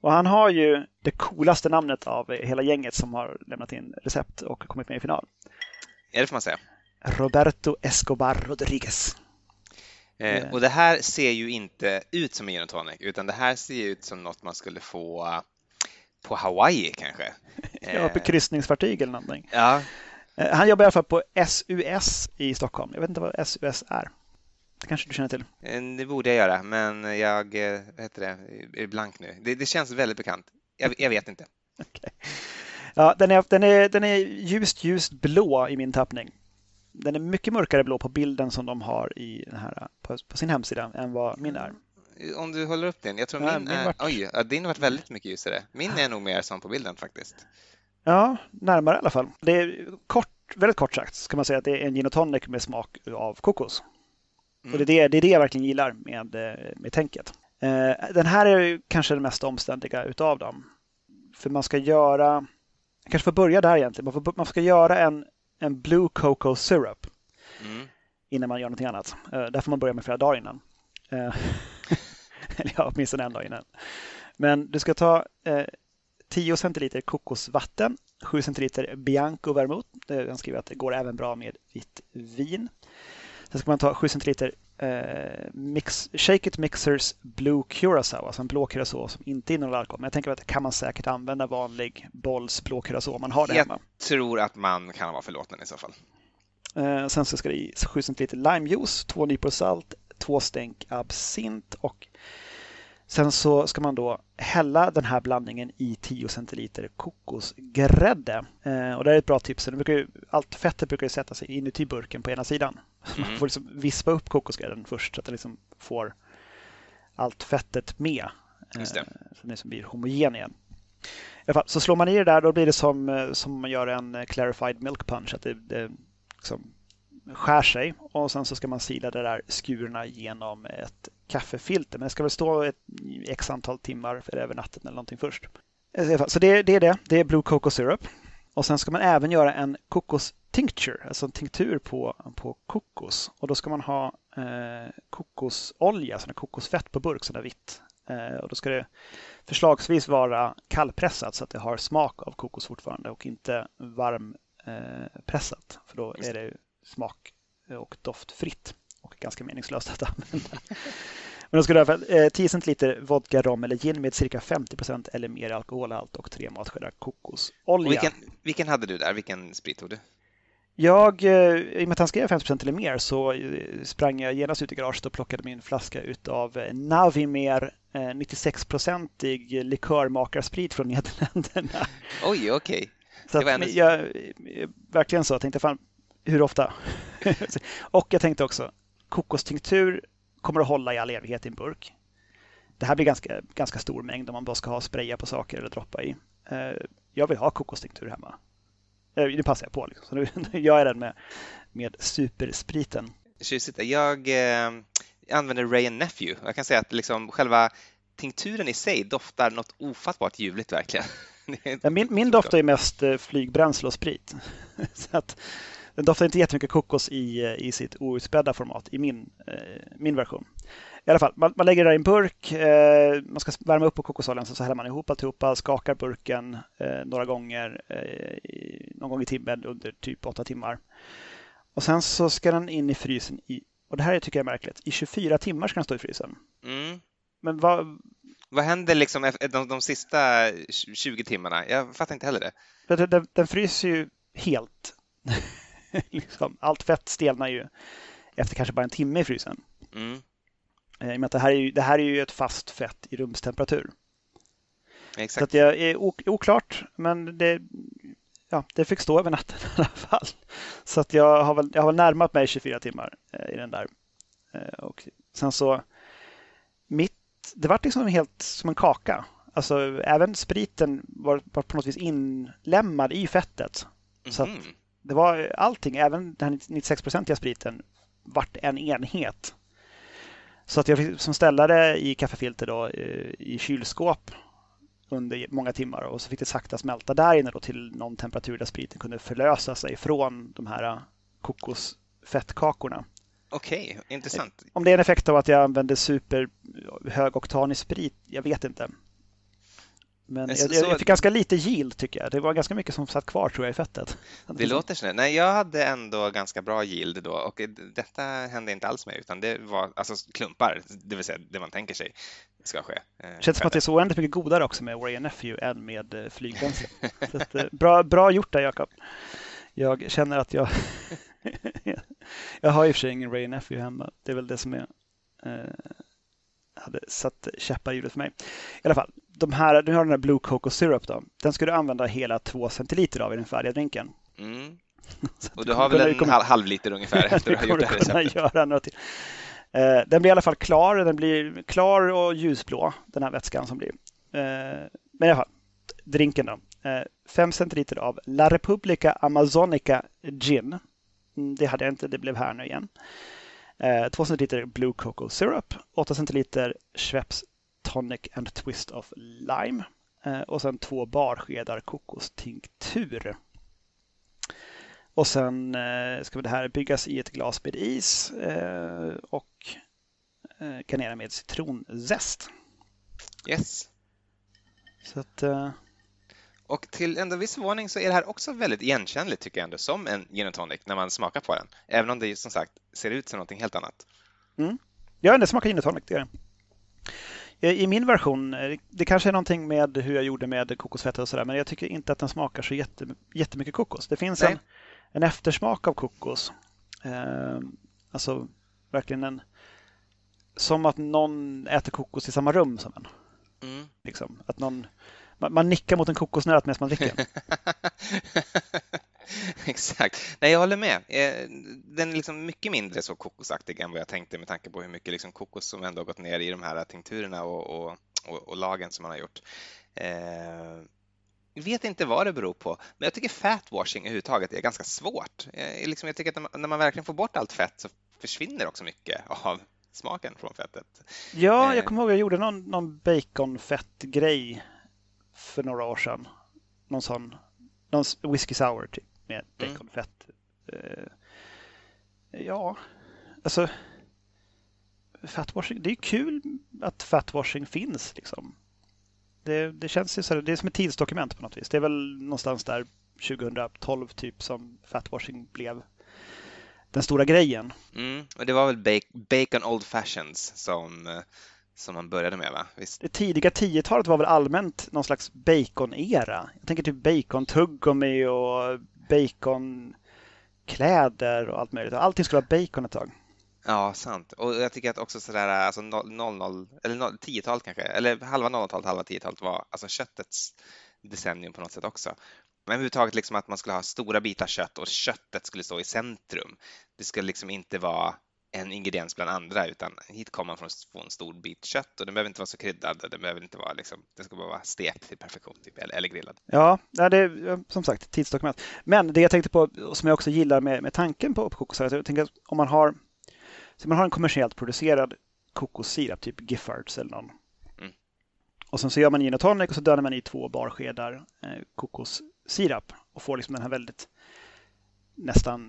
Och han har ju det coolaste namnet av hela gänget som har lämnat in recept och kommit med i final. Är det får man säga. Roberto Escobar Rodriguez. Eh, och det här ser ju inte ut som en gin tonic, utan det här ser ut som något man skulle få på Hawaii kanske. ja, på kryssningsfartyg eller någonting. Ja. Eh, han jobbar i alla fall på SUS i Stockholm. Jag vet inte vad SUS är. Det kanske du känner till? Eh, det borde jag göra, men jag eh, heter det, är blank nu. Det, det känns väldigt bekant. Jag, jag vet inte. Okay. Ja, den, är, den, är, den är ljust, ljust blå i min tappning. Den är mycket mörkare blå på bilden som de har i den här, på, på sin hemsida än vad min är. Om du håller upp den. Jag tror ja, min, min är... Vart... Oj, din har varit väldigt mycket ljusare. Min är nog mer som på bilden faktiskt. Ja, närmare i alla fall. Det är kort, väldigt kort sagt ska man säga att det är en gin och tonic med smak av kokos. Mm. Och det är det, det är det jag verkligen gillar med, eh, med tänket. Eh, den här är kanske den mest omständiga utav dem. För man ska göra, jag kanske får börja där egentligen, man, får, man ska göra en, en Blue Cocoa Syrup mm. innan man gör någonting annat. Eh, där får man börja med flera dagar innan. Eller ja, åtminstone en dag innan. Men du ska ta 10 centiliter kokosvatten, 7 centiliter Bianco vermouth. Han skriver att det går även bra med vitt vin. Sen ska man ta 7 centiliter eh, mix, Shake It Mixers Blue Curacao, alltså en blå curacao som inte innehåller alkohol. Men jag tänker att det kan man säkert använda vanlig Bolls blå curacao om man har det jag hemma. Jag tror att man kan vara förlåten i så fall. Eh, sen så ska det i 7 centiliter limejuice, 2 nypor salt, 2 stänk absint och Sen så ska man då hälla den här blandningen i 10 centiliter kokosgrädde. Eh, och det är ett bra tips. Det brukar ju, allt fettet brukar ju sätta sig inuti burken på ena sidan. Mm. Man får liksom vispa upp kokosgrädden först så att det liksom får allt fettet med. Just det. Eh, så det liksom blir homogen igen. I alla fall, så slår man i det där, då blir det som, eh, som man gör en clarified milk punch. Att det, det liksom skär sig och sen så ska man sila det där skurna genom ett kaffefilter. Men det ska väl stå ett x antal timmar för över natten eller någonting först. Så det, det är det. Det är Blue Cocoa Syrup. Och sen ska man även göra en kokos tincture, alltså en tinktur på, på kokos. Och då ska man ha eh, kokosolja, sån kokosfett på burk, sån där vitt. Eh, och då ska det förslagsvis vara kallpressat så att det har smak av kokos fortfarande och inte varmpressat. Eh, för då är det smak och doftfritt och ganska meningslöst att använda. Men då ska du ha 10 centiliter vodka, rom eller gin med cirka 50 procent eller mer alkoholhalt och tre matskedar kokosolja. Vilken, vilken, hade du där? Vilken sprit tog du? Jag, eh, i och med att han skrev 50 procent eller mer så eh, sprang jag genast ut i garaget och plockade min flaska utav eh, Navimer 96-procentig likörmakarsprit från Nederländerna. Oj, okej. Okay. Så att, jag, verkligen så, jag tänkte fan, hur ofta? och jag tänkte också, kokostinktur kommer att hålla i all evighet i en burk. Det här blir ganska, ganska stor mängd om man bara ska ha spraya på saker eller droppa i. Eh, jag vill ha kokostinktur hemma. Eh, nu passar jag på. Liksom. Så nu gör jag den med, med superspriten. Tjusigt. Jag eh, använder Ray Nephew. Jag kan säga att liksom själva tinkturen i sig doftar något ofattbart ljuvligt verkligen. Min, min doftar är mest eh, flygbränsle och sprit. så att, den doftar inte jättemycket kokos i, i sitt outspädda format i min, eh, min version. I alla fall, man, man lägger det där i en burk, eh, man ska värma upp på kokosoljan, så, så häller man ihop alltihopa, skakar burken eh, några gånger, eh, någon gång i timmen under typ åtta timmar. Och sen så ska den in i frysen i, och det här tycker jag är märkligt, i 24 timmar ska den stå i frysen. Mm. Men vad, vad händer liksom de, de sista 20 timmarna? Jag fattar inte heller det. Den, den, den fryser ju helt. liksom, allt fett stelnar ju efter kanske bara en timme i frysen. Mm. Eh, I och med att det här, är ju, det här är ju ett fast fett i rumstemperatur. Exakt. Så att det är oklart, men det, ja, det fick stå över natten i alla fall. Så att jag har väl, jag har väl närmat mig 24 timmar eh, i den där. Eh, och sen så, mitt, det var liksom helt som en kaka. Alltså även spriten var, var på något vis inlämmad i fettet. Så att det var allting, även den här 96-procentiga spriten, vart en enhet. Så att jag fick som ställa det i kaffefilter då, i kylskåp under många timmar och så fick det sakta smälta där inne då till någon temperatur där spriten kunde förlösa sig från de här kokosfettkakorna. Okej, okay, intressant. Om det är en effekt av att jag använder superhögoktanig sprit, jag vet inte. Men jag, så, jag, fick ganska lite yield tycker jag. Det var ganska mycket som satt kvar tror jag i fettet. Det låter så. Nej, jag hade ändå ganska bra yield då och detta hände inte alls med utan det var alltså klumpar, det vill säga det man tänker sig ska ske. Eh, känns som att det är så oändligt mycket godare också med Warrior Nephew än med eh, flygbränsle. Eh, bra, bra gjort där Jakob. Jag känner att jag jag har i och för sig ingen Ray Nephew hemma. Det är väl det som är hade satt käppar i hjulet för mig. I alla fall, de här, du har den här Blue Coco Syrup då. Den ska du använda hela två centiliter av i den färdiga drinken. Mm. Och du har väl en kommer, halv liter ungefär efter att du har gjort det här receptet? Göra något till. Eh, den blir i alla fall klar. Den blir klar och ljusblå, den här vätskan som blir. Eh, men i alla fall, drinken då. 5 eh, centiliter av La Repubblica Amazonica Gin. Mm, det hade jag inte, det blev här nu igen. 2 centiliter Blue Cocoa Syrup, 8 centiliter Schweppes Tonic and Twist of Lime och sen två barskedar kokostinktur. Och sen ska det här byggas i ett glas med is och garnera med citronzest. Yes. Så att, och till ändå viss förvåning så är det här också väldigt igenkännligt tycker jag ändå som en gin tonic när man smakar på den. Även om det som sagt ser ut som någonting helt annat. Mm. Ja, det smakar gin tonic, det är det. I min version, det kanske är någonting med hur jag gjorde med kokosfett och sådär, men jag tycker inte att den smakar så jättemycket kokos. Det finns en, en eftersmak av kokos. Eh, alltså verkligen en... Som att någon äter kokos i samma rum som en. Mm. Liksom, att någon man, man nickar mot en kokosnöt medan man dricker. Exakt. Nej, jag håller med. Eh, den är liksom mycket mindre så kokosaktig än vad jag tänkte med tanke på hur mycket liksom kokos som ändå har gått ner i de här tinkturerna och, och, och, och lagen som man har gjort. Eh, jag vet inte vad det beror på, men jag tycker fatwashing överhuvudtaget är ganska svårt. Eh, liksom, jag tycker att när man verkligen får bort allt fett så försvinner också mycket av smaken från fettet. Ja, jag kommer ihåg att jag gjorde någon, någon baconfett-grej för några år sedan. Någon sån, någon whisky sour typ med mm. baconfett. Mm. ja, alltså fatwashing, det är kul att fatwashing finns liksom. Det, det känns ju så det är som ett tidsdokument på något vis. Det är väl någonstans där 2012 typ som fatwashing blev den stora grejen. Mm, och det var väl Bacon Old Fashions som eh, som man började med va? Visst? Det tidiga 10-talet var väl allmänt någon slags bacon-era. Jag tänker typ bacon-tuggummi och baconkläder och allt möjligt. Allting skulle vara bacon ett tag. Ja, sant. Och jag tycker att också sådär, alltså 00, eller 10-talet kanske, eller halva 00-talet, halva 10-talet var alltså köttets decennium på något sätt också. Men överhuvudtaget liksom att man skulle ha stora bitar kött och köttet skulle stå i centrum. Det skulle liksom inte vara en ingrediens bland andra utan hit kommer man från att få en stor bit kött och den behöver inte vara så kryddad. Den behöver inte vara liksom, den ska bara vara stekt till perfektion typ, eller, eller grillad. Ja, det är som sagt tidsdokument. Men det jag tänkte på som jag också gillar med, med tanken på, på kokos, jag tänker att om man har, så man har en kommersiellt producerad kokossirap, typ Giffords eller någon. Mm. Och sen så gör man gin och tonic och så dönar man i två barskedar eh, kokossirap och får liksom den här väldigt nästan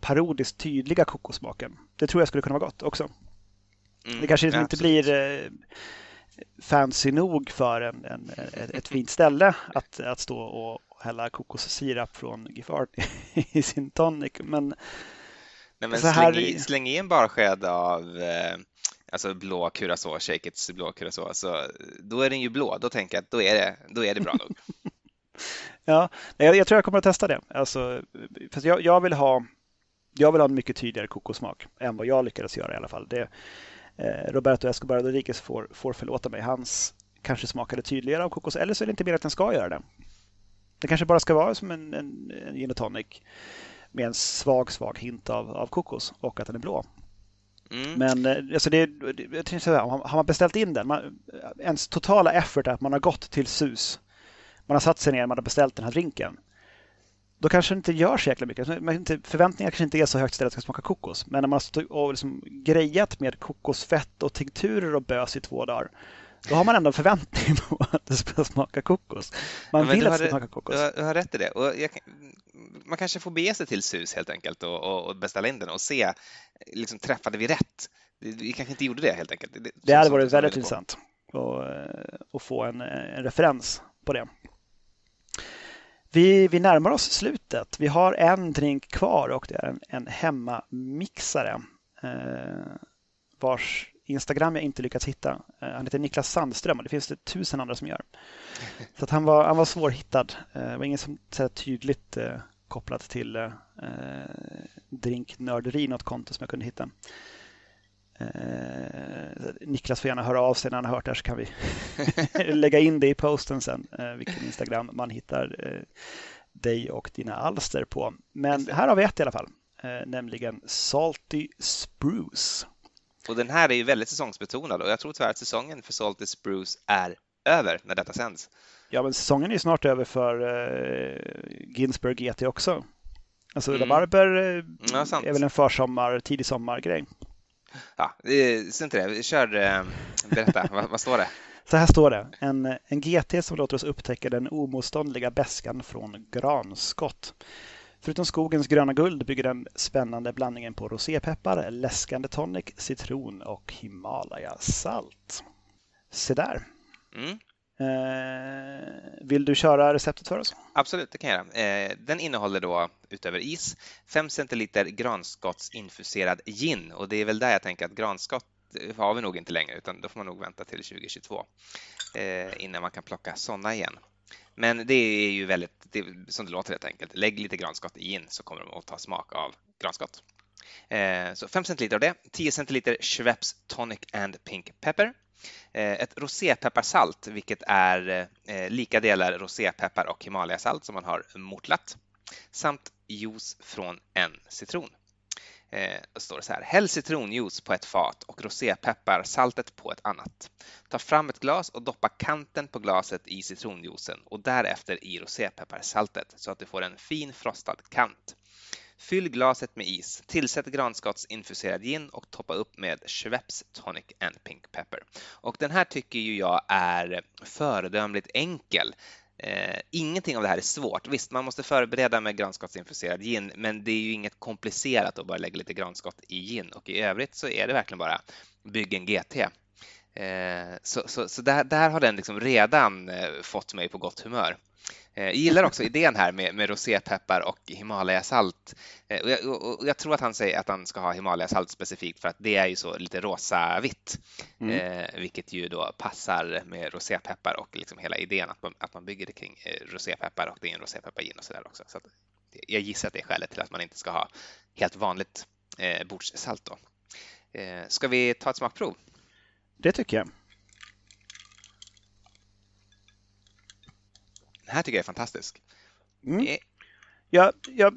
parodiskt tydliga kokossmaken. Det tror jag skulle kunna vara gott också. Mm, det kanske liksom inte blir eh, fancy nog för en, en, ett, ett fint ställe att, att stå och hälla kokossirap från Giffard i sin tonic. Men, Nej, men här... släng, i, släng i en barsked av eh, alltså blå curacao, Shakeits blå curacao, så då är den ju blå. Då tänker jag att då är det, då är det bra nog. ja, jag, jag, tror jag kommer att testa det. Alltså, för jag, jag vill ha jag vill ha en mycket tydligare kokossmak än vad jag lyckades göra i alla fall. Det, eh, Roberto Escobar Rodriguez får, får förlåta mig. Hans kanske smakade tydligare av kokos, eller så är det inte mer att den ska göra det. Det kanske bara ska vara som en, en, en gin tonic med en svag, svag hint av, av kokos och att den är blå. Mm. Men eh, alltså det, det, säga, har man beställt in den, man, ens totala effort är att man har gått till SUS. Man har satt sig ner, man har beställt den här drinken. Då kanske det inte gör så jäkla mycket. Förväntningarna kanske inte är så högt ställda att det ska smaka kokos. Men när man har liksom grejat med kokosfett och tinkturer och bös i två dagar då har man ändå förväntning på att det ska smaka kokos. Man ja, vill att det ska smaka kokos. Du har, du har rätt i det. Och jag, man kanske får bege sig till SUS helt enkelt och, och beställa in den och se, liksom, träffade vi rätt? Vi kanske inte gjorde det helt enkelt. Det, det hade varit väldigt intressant att få en, en referens på det. Vi, vi närmar oss slutet. Vi har en drink kvar och det är en, en hemmamixare eh, vars Instagram jag inte lyckats hitta. Eh, han heter Niklas Sandström och det finns det tusen andra som gör. Så att han, var, han var svårhittad. Eh, det var ingen som så tydligt eh, kopplat till eh, drinknörderi, något konto som jag kunde hitta. Eh, Niklas får gärna höra av sig när han har hört det här så kan vi lägga in det i posten sen, eh, vilken Instagram man hittar eh, dig och dina alster på. Men här har vi ett i alla fall, eh, nämligen Salty Spruce. Och den här är ju väldigt säsongsbetonad och jag tror tyvärr att säsongen för Salty Spruce är över när detta sänds. Ja, men säsongen är snart över för uh, Ginsberg GT också. Alltså mm. Barber uh, ja, är väl en försommar, tidig sommargrej. Ja, synd det. Kör, uh, berätta, vad, vad, står det? Så här står det. En, en GT som låter oss upptäcka den omotståndliga bäskan från granskott. Förutom skogens gröna guld bygger den spännande blandningen på rosépeppar, läskande tonic, citron och Himalaya-salt. Se där. Mm. Eh, vill du köra receptet för oss? Absolut, det kan jag göra. Eh, den innehåller då utöver is 5 centiliter granskottsinfuserad gin och det är väl där jag tänker att granskott eh, har vi nog inte längre utan då får man nog vänta till 2022 eh, innan man kan plocka sådana igen. Men det är ju väldigt, det, som det låter helt enkelt. Lägg lite granskott i gin så kommer de att ta smak av granskott. Eh, så 5 centiliter av det, 10 centiliter Schweppes Tonic and Pink Pepper, eh, ett rosépepparsalt, vilket är eh, lika delar rosépeppar och Himalayasalt som man har mortlat, samt juice från en citron. Eh, står det så här. Häll citronjuice på ett fat och rosépeppar saltet på ett annat. Ta fram ett glas och doppa kanten på glaset i citronjuicen och därefter i rosépepparsaltet så att du får en fin frostad kant. Fyll glaset med is, tillsätt granskottsinfuserad gin och toppa upp med Schweppes Tonic and Pink Pepper. Och den här tycker ju jag är föredömligt enkel. Eh, ingenting av det här är svårt. Visst, man måste förbereda med granskottsinfuserad gin, men det är ju inget komplicerat att bara lägga lite granskott i gin och i övrigt så är det verkligen bara bygg en GT. Eh, så, så, så där, där, har den liksom redan eh, fått mig på gott humör. Eh, jag gillar också idén här med, med rosépeppar och Himalayasalt. Eh, och jag, och jag, tror att han säger att han ska ha Himalayasalt specifikt för att det är ju så lite rosa-vitt, mm. eh, vilket ju då passar med rosépeppar och liksom hela idén att man, att man bygger det kring eh, rosépeppar och det är en rosépeppargin och sådär också. Så jag gissar att det är skälet till att man inte ska ha helt vanligt eh, bordssalt då. Eh, ska vi ta ett smakprov? Det tycker jag. Den här tycker jag är fantastisk. Mm. Det... Ja, ja,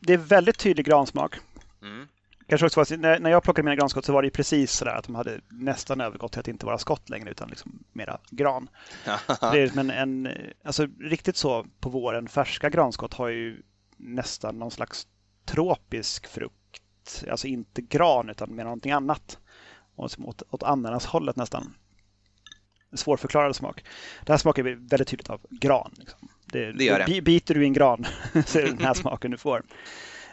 det är väldigt tydlig gransmak. Mm. Kanske också var, när, när jag plockade mina granskott så var det precis sådär att de hade nästan övergått till att inte vara skott längre utan liksom mera gran. det är men en, alltså, riktigt så på våren, färska granskott har ju nästan någon slags tropisk frukt. Alltså inte gran utan mer någonting annat. Och åt, åt ananashållet nästan svårförklarad smak. Det här smakar väldigt tydligt av gran. Liksom. Det, det gör det. Biter du i en gran så är det den här smaken du får.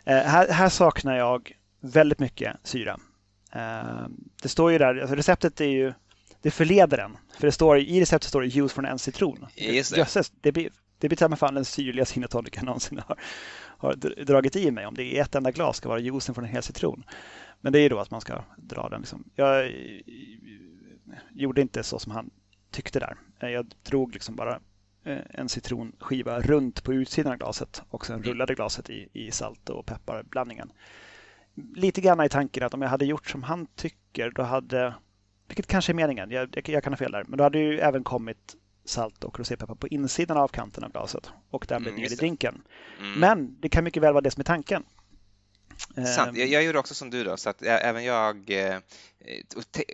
Eh, här, här, saknar jag väldigt mycket syra. Eh, det står ju där, alltså receptet är ju, det förleder en. För det står, i receptet står det juice från en citron. Just det. Jösses, det blir, det blir ta fan den syrligaste gin jag någonsin har, har dragit i mig. Om det är ett enda glas ska vara juicen från en hel citron. Men det är ju då att man ska dra den. Liksom. Jag gjorde inte så som han tyckte där. Eh, jag drog liksom bara eh, en citronskiva runt på utsidan av glaset och sen mm. rullade glaset i, i salt och pepparblandningen. Lite grann i tanken att om jag hade gjort som han tycker, då hade, vilket kanske är meningen, jag, jag kan ha fel där, men då hade ju även kommit salt och rosépeppar på insidan av kanten av glaset och därmed mm, ner i drinken. Mm. Men det kan mycket väl vara det som är tanken. Sant. Ehm. Jag, jag gjorde också som du då, så att även jag eh,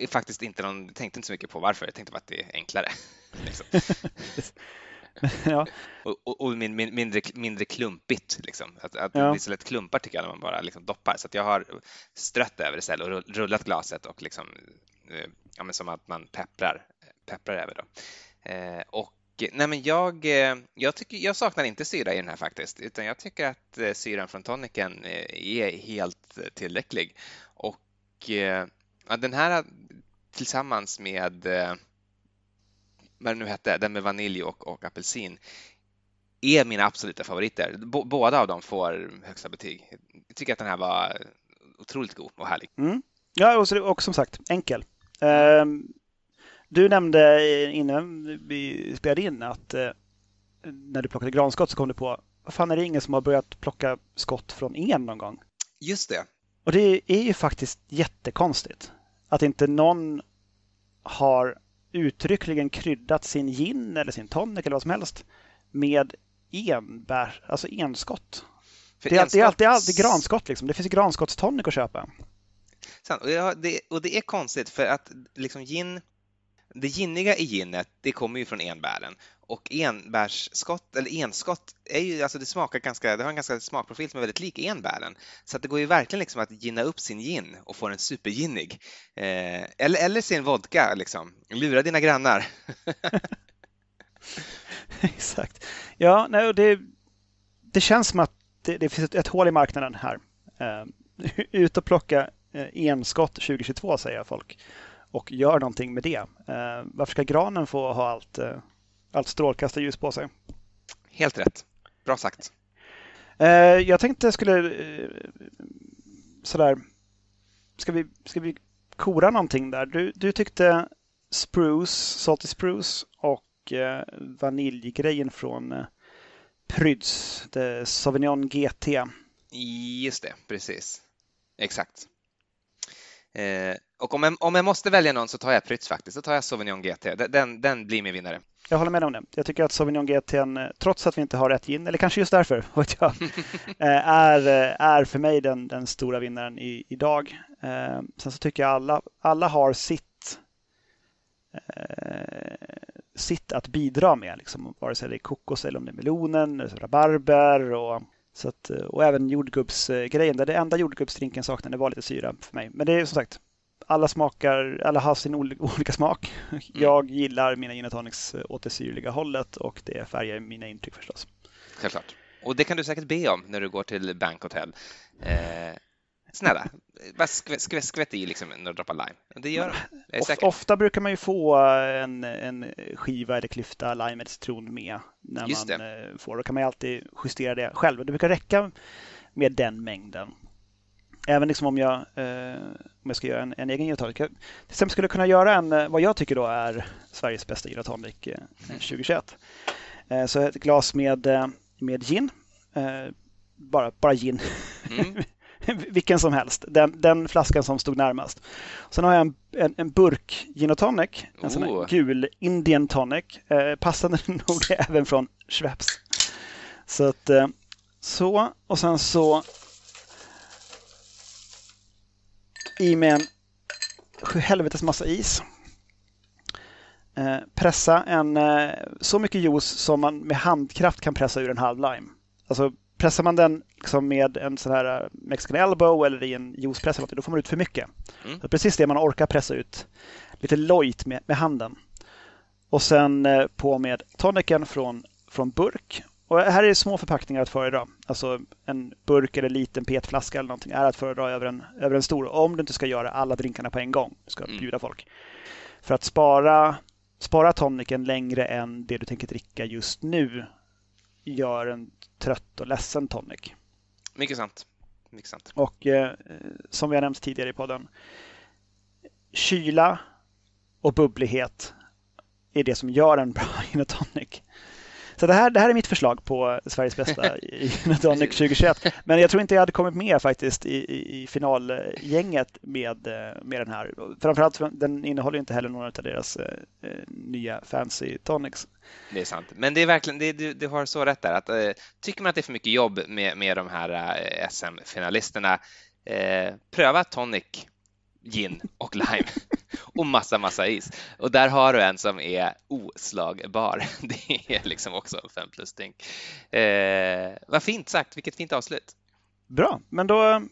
faktiskt inte någon, tänkte inte så mycket på varför. Jag tänkte bara att det är enklare. liksom. ja. Och, och, och min, min, mindre, mindre klumpigt, liksom. att, att ja. det blir så lätt klumpar tycker jag när man bara liksom doppar. Så jag har strött över det istället och rullat glaset och liksom, eh, ja, som att man pepprar, pepprar över. Då. Eh, och nej men jag, eh, jag, tycker, jag saknar inte syra i den här faktiskt, utan jag tycker att eh, syran från toniken eh, är helt tillräcklig. Och ja, den här tillsammans med vad det nu hette, den med vanilj och, och apelsin, är mina absoluta favoriter. B båda av dem får högsta betyg. Jag tycker att den här var otroligt god och härlig. Mm. Ja, och, så, och som sagt enkel. Um, du nämnde innan vi spelade in att uh, när du plockade granskott så kom du på, vad fan är det ingen som har börjat plocka skott från en någon gång? Just det. Och det är ju faktiskt jättekonstigt att inte någon har uttryckligen kryddat sin gin eller sin tonic eller vad som helst med enbär, alltså enskott. det, är, enskott... det, är alltid, alltid granskott liksom. Det finns granskottstonic att köpa. Sant. Och, det, och det är konstigt för att liksom gin, det ginniga i ginet, det kommer ju från enbären och enbärsskott eller enskott är ju, alltså det smakar ganska, det har en ganska smakprofil som är väldigt lik enbären. Så att det går ju verkligen liksom att ginna upp sin gin och få den superginnig. Eh, eller, eller sin vodka liksom. Lura dina grannar. Exakt. Ja, nej, det, det känns som att det, det finns ett, ett, hål i marknaden här. Eh, ut och plocka eh, enskott 2022 säger folk och gör någonting med det. Eh, varför ska granen få ha allt, eh, allt strålkastarljus på sig? Helt rätt. Bra sagt. Eh, jag tänkte jag skulle sådär, ska vi, ska vi kora någonting där? Du, du tyckte Spruce, Salty Spruce och eh, vaniljgrejen från eh, Pryds, The Sauvignon GT. Just det, precis. Exakt. Eh, och om jag, om jag måste välja någon så tar jag Prytz faktiskt. Då tar jag Sauvignon GT. Den, den blir min vinnare. Jag håller med om det. Jag tycker att Sauvignon GT, trots att vi inte har rätt gin, eller kanske just därför, vet jag, eh, är, eh, är för mig den, den stora vinnaren i, idag. Eh, sen så tycker jag alla, alla har sitt, sitt att bidra med, liksom, vare sig det är kokos eller om det är melonen, rabarber och så att, och även jordgubbsgrejen. Där det enda jordgubbsdrinken saknade var lite syra för mig. Men det är som sagt, alla smakar, alla har sin olika smak. Mm. Jag gillar mina gin tonics åt det syrliga hållet och det färgar mina intryck förstås. Självklart. Och det kan du säkert be om när du går till Bank Hotel. Eh, snälla, bara skvätt, skvätt, skvätt i liksom några droppar lime. Det gör de. Of, ofta brukar man ju få en, en skiva eller klyfta lime eller citron med när Just man det. Eh, får. Då kan man ju alltid justera det själv. Det brukar räcka med den mängden. Även liksom om jag, eh, om jag ska göra en, en egen gin tonic. Till exempel skulle kunna göra en, eh, vad jag tycker då är Sveriges bästa gin tonic eh, 2021. Eh, så ett glas med, eh, med gin. Eh, bara, bara gin. Mm. Vilken som helst. Den, den, flaskan som stod närmast. Sen har jag en, en, en burk gin och tonic. En oh. sån gul Indian tonic. passande nog även från Schweppes. Så att så. Och sen så i med en helvetes massa is. Eh, pressa en, eh, så mycket juice som man med handkraft kan pressa ur en halv lime. Alltså pressar man den liksom med en sån här eh, Mexican elbow eller i en juicepress då får man ut för mycket. Mm. precis det man orkar pressa ut lite lojt med, med handen. Och sen eh, på med toniken från, från burk och här är små förpackningar att föredra. Alltså en burk eller liten petflaska eller någonting är att föredra över en, över en stor. Om du inte ska göra alla drinkarna på en gång. Du ska mm. bjuda folk. För att spara, spara toniken längre än det du tänker dricka just nu gör en trött och ledsen tonic. Mycket sant. Mycket sant. Och eh, som vi har nämnt tidigare i podden. Kyla och bubblighet är det som gör en bra gin tonic. Så det här, det här är mitt förslag på Sveriges bästa i Tonic 2021. Men jag tror inte jag hade kommit med faktiskt i, i, i finalgänget med, med den här. Framförallt den innehåller inte heller några av deras eh, nya fancy tonics. Det är sant, men det är verkligen, det, du, du har så rätt där att eh, tycker man att det är för mycket jobb med, med de här eh, SM-finalisterna, eh, pröva tonic gin och lime. och massa, massa is. Och där har du en som är oslagbar. Det är liksom också en fem plus-ting. Eh, vad fint sagt, vilket fint avslut. Bra, men då,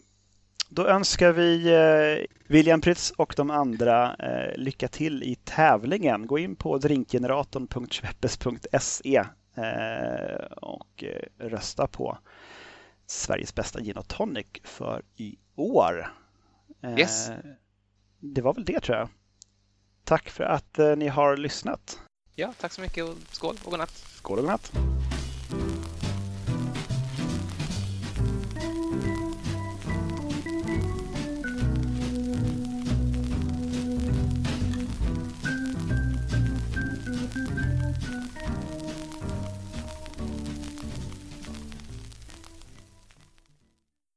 då önskar vi eh, William Prytz och de andra eh, lycka till i tävlingen. Gå in på drinkgeneratorn.sveppes.se eh, och eh, rösta på Sveriges bästa gin och tonic för i år. Eh, yes. Det var väl det tror jag. Tack för att eh, ni har lyssnat. Ja, tack så mycket och skål och godnatt. Skål och godnatt.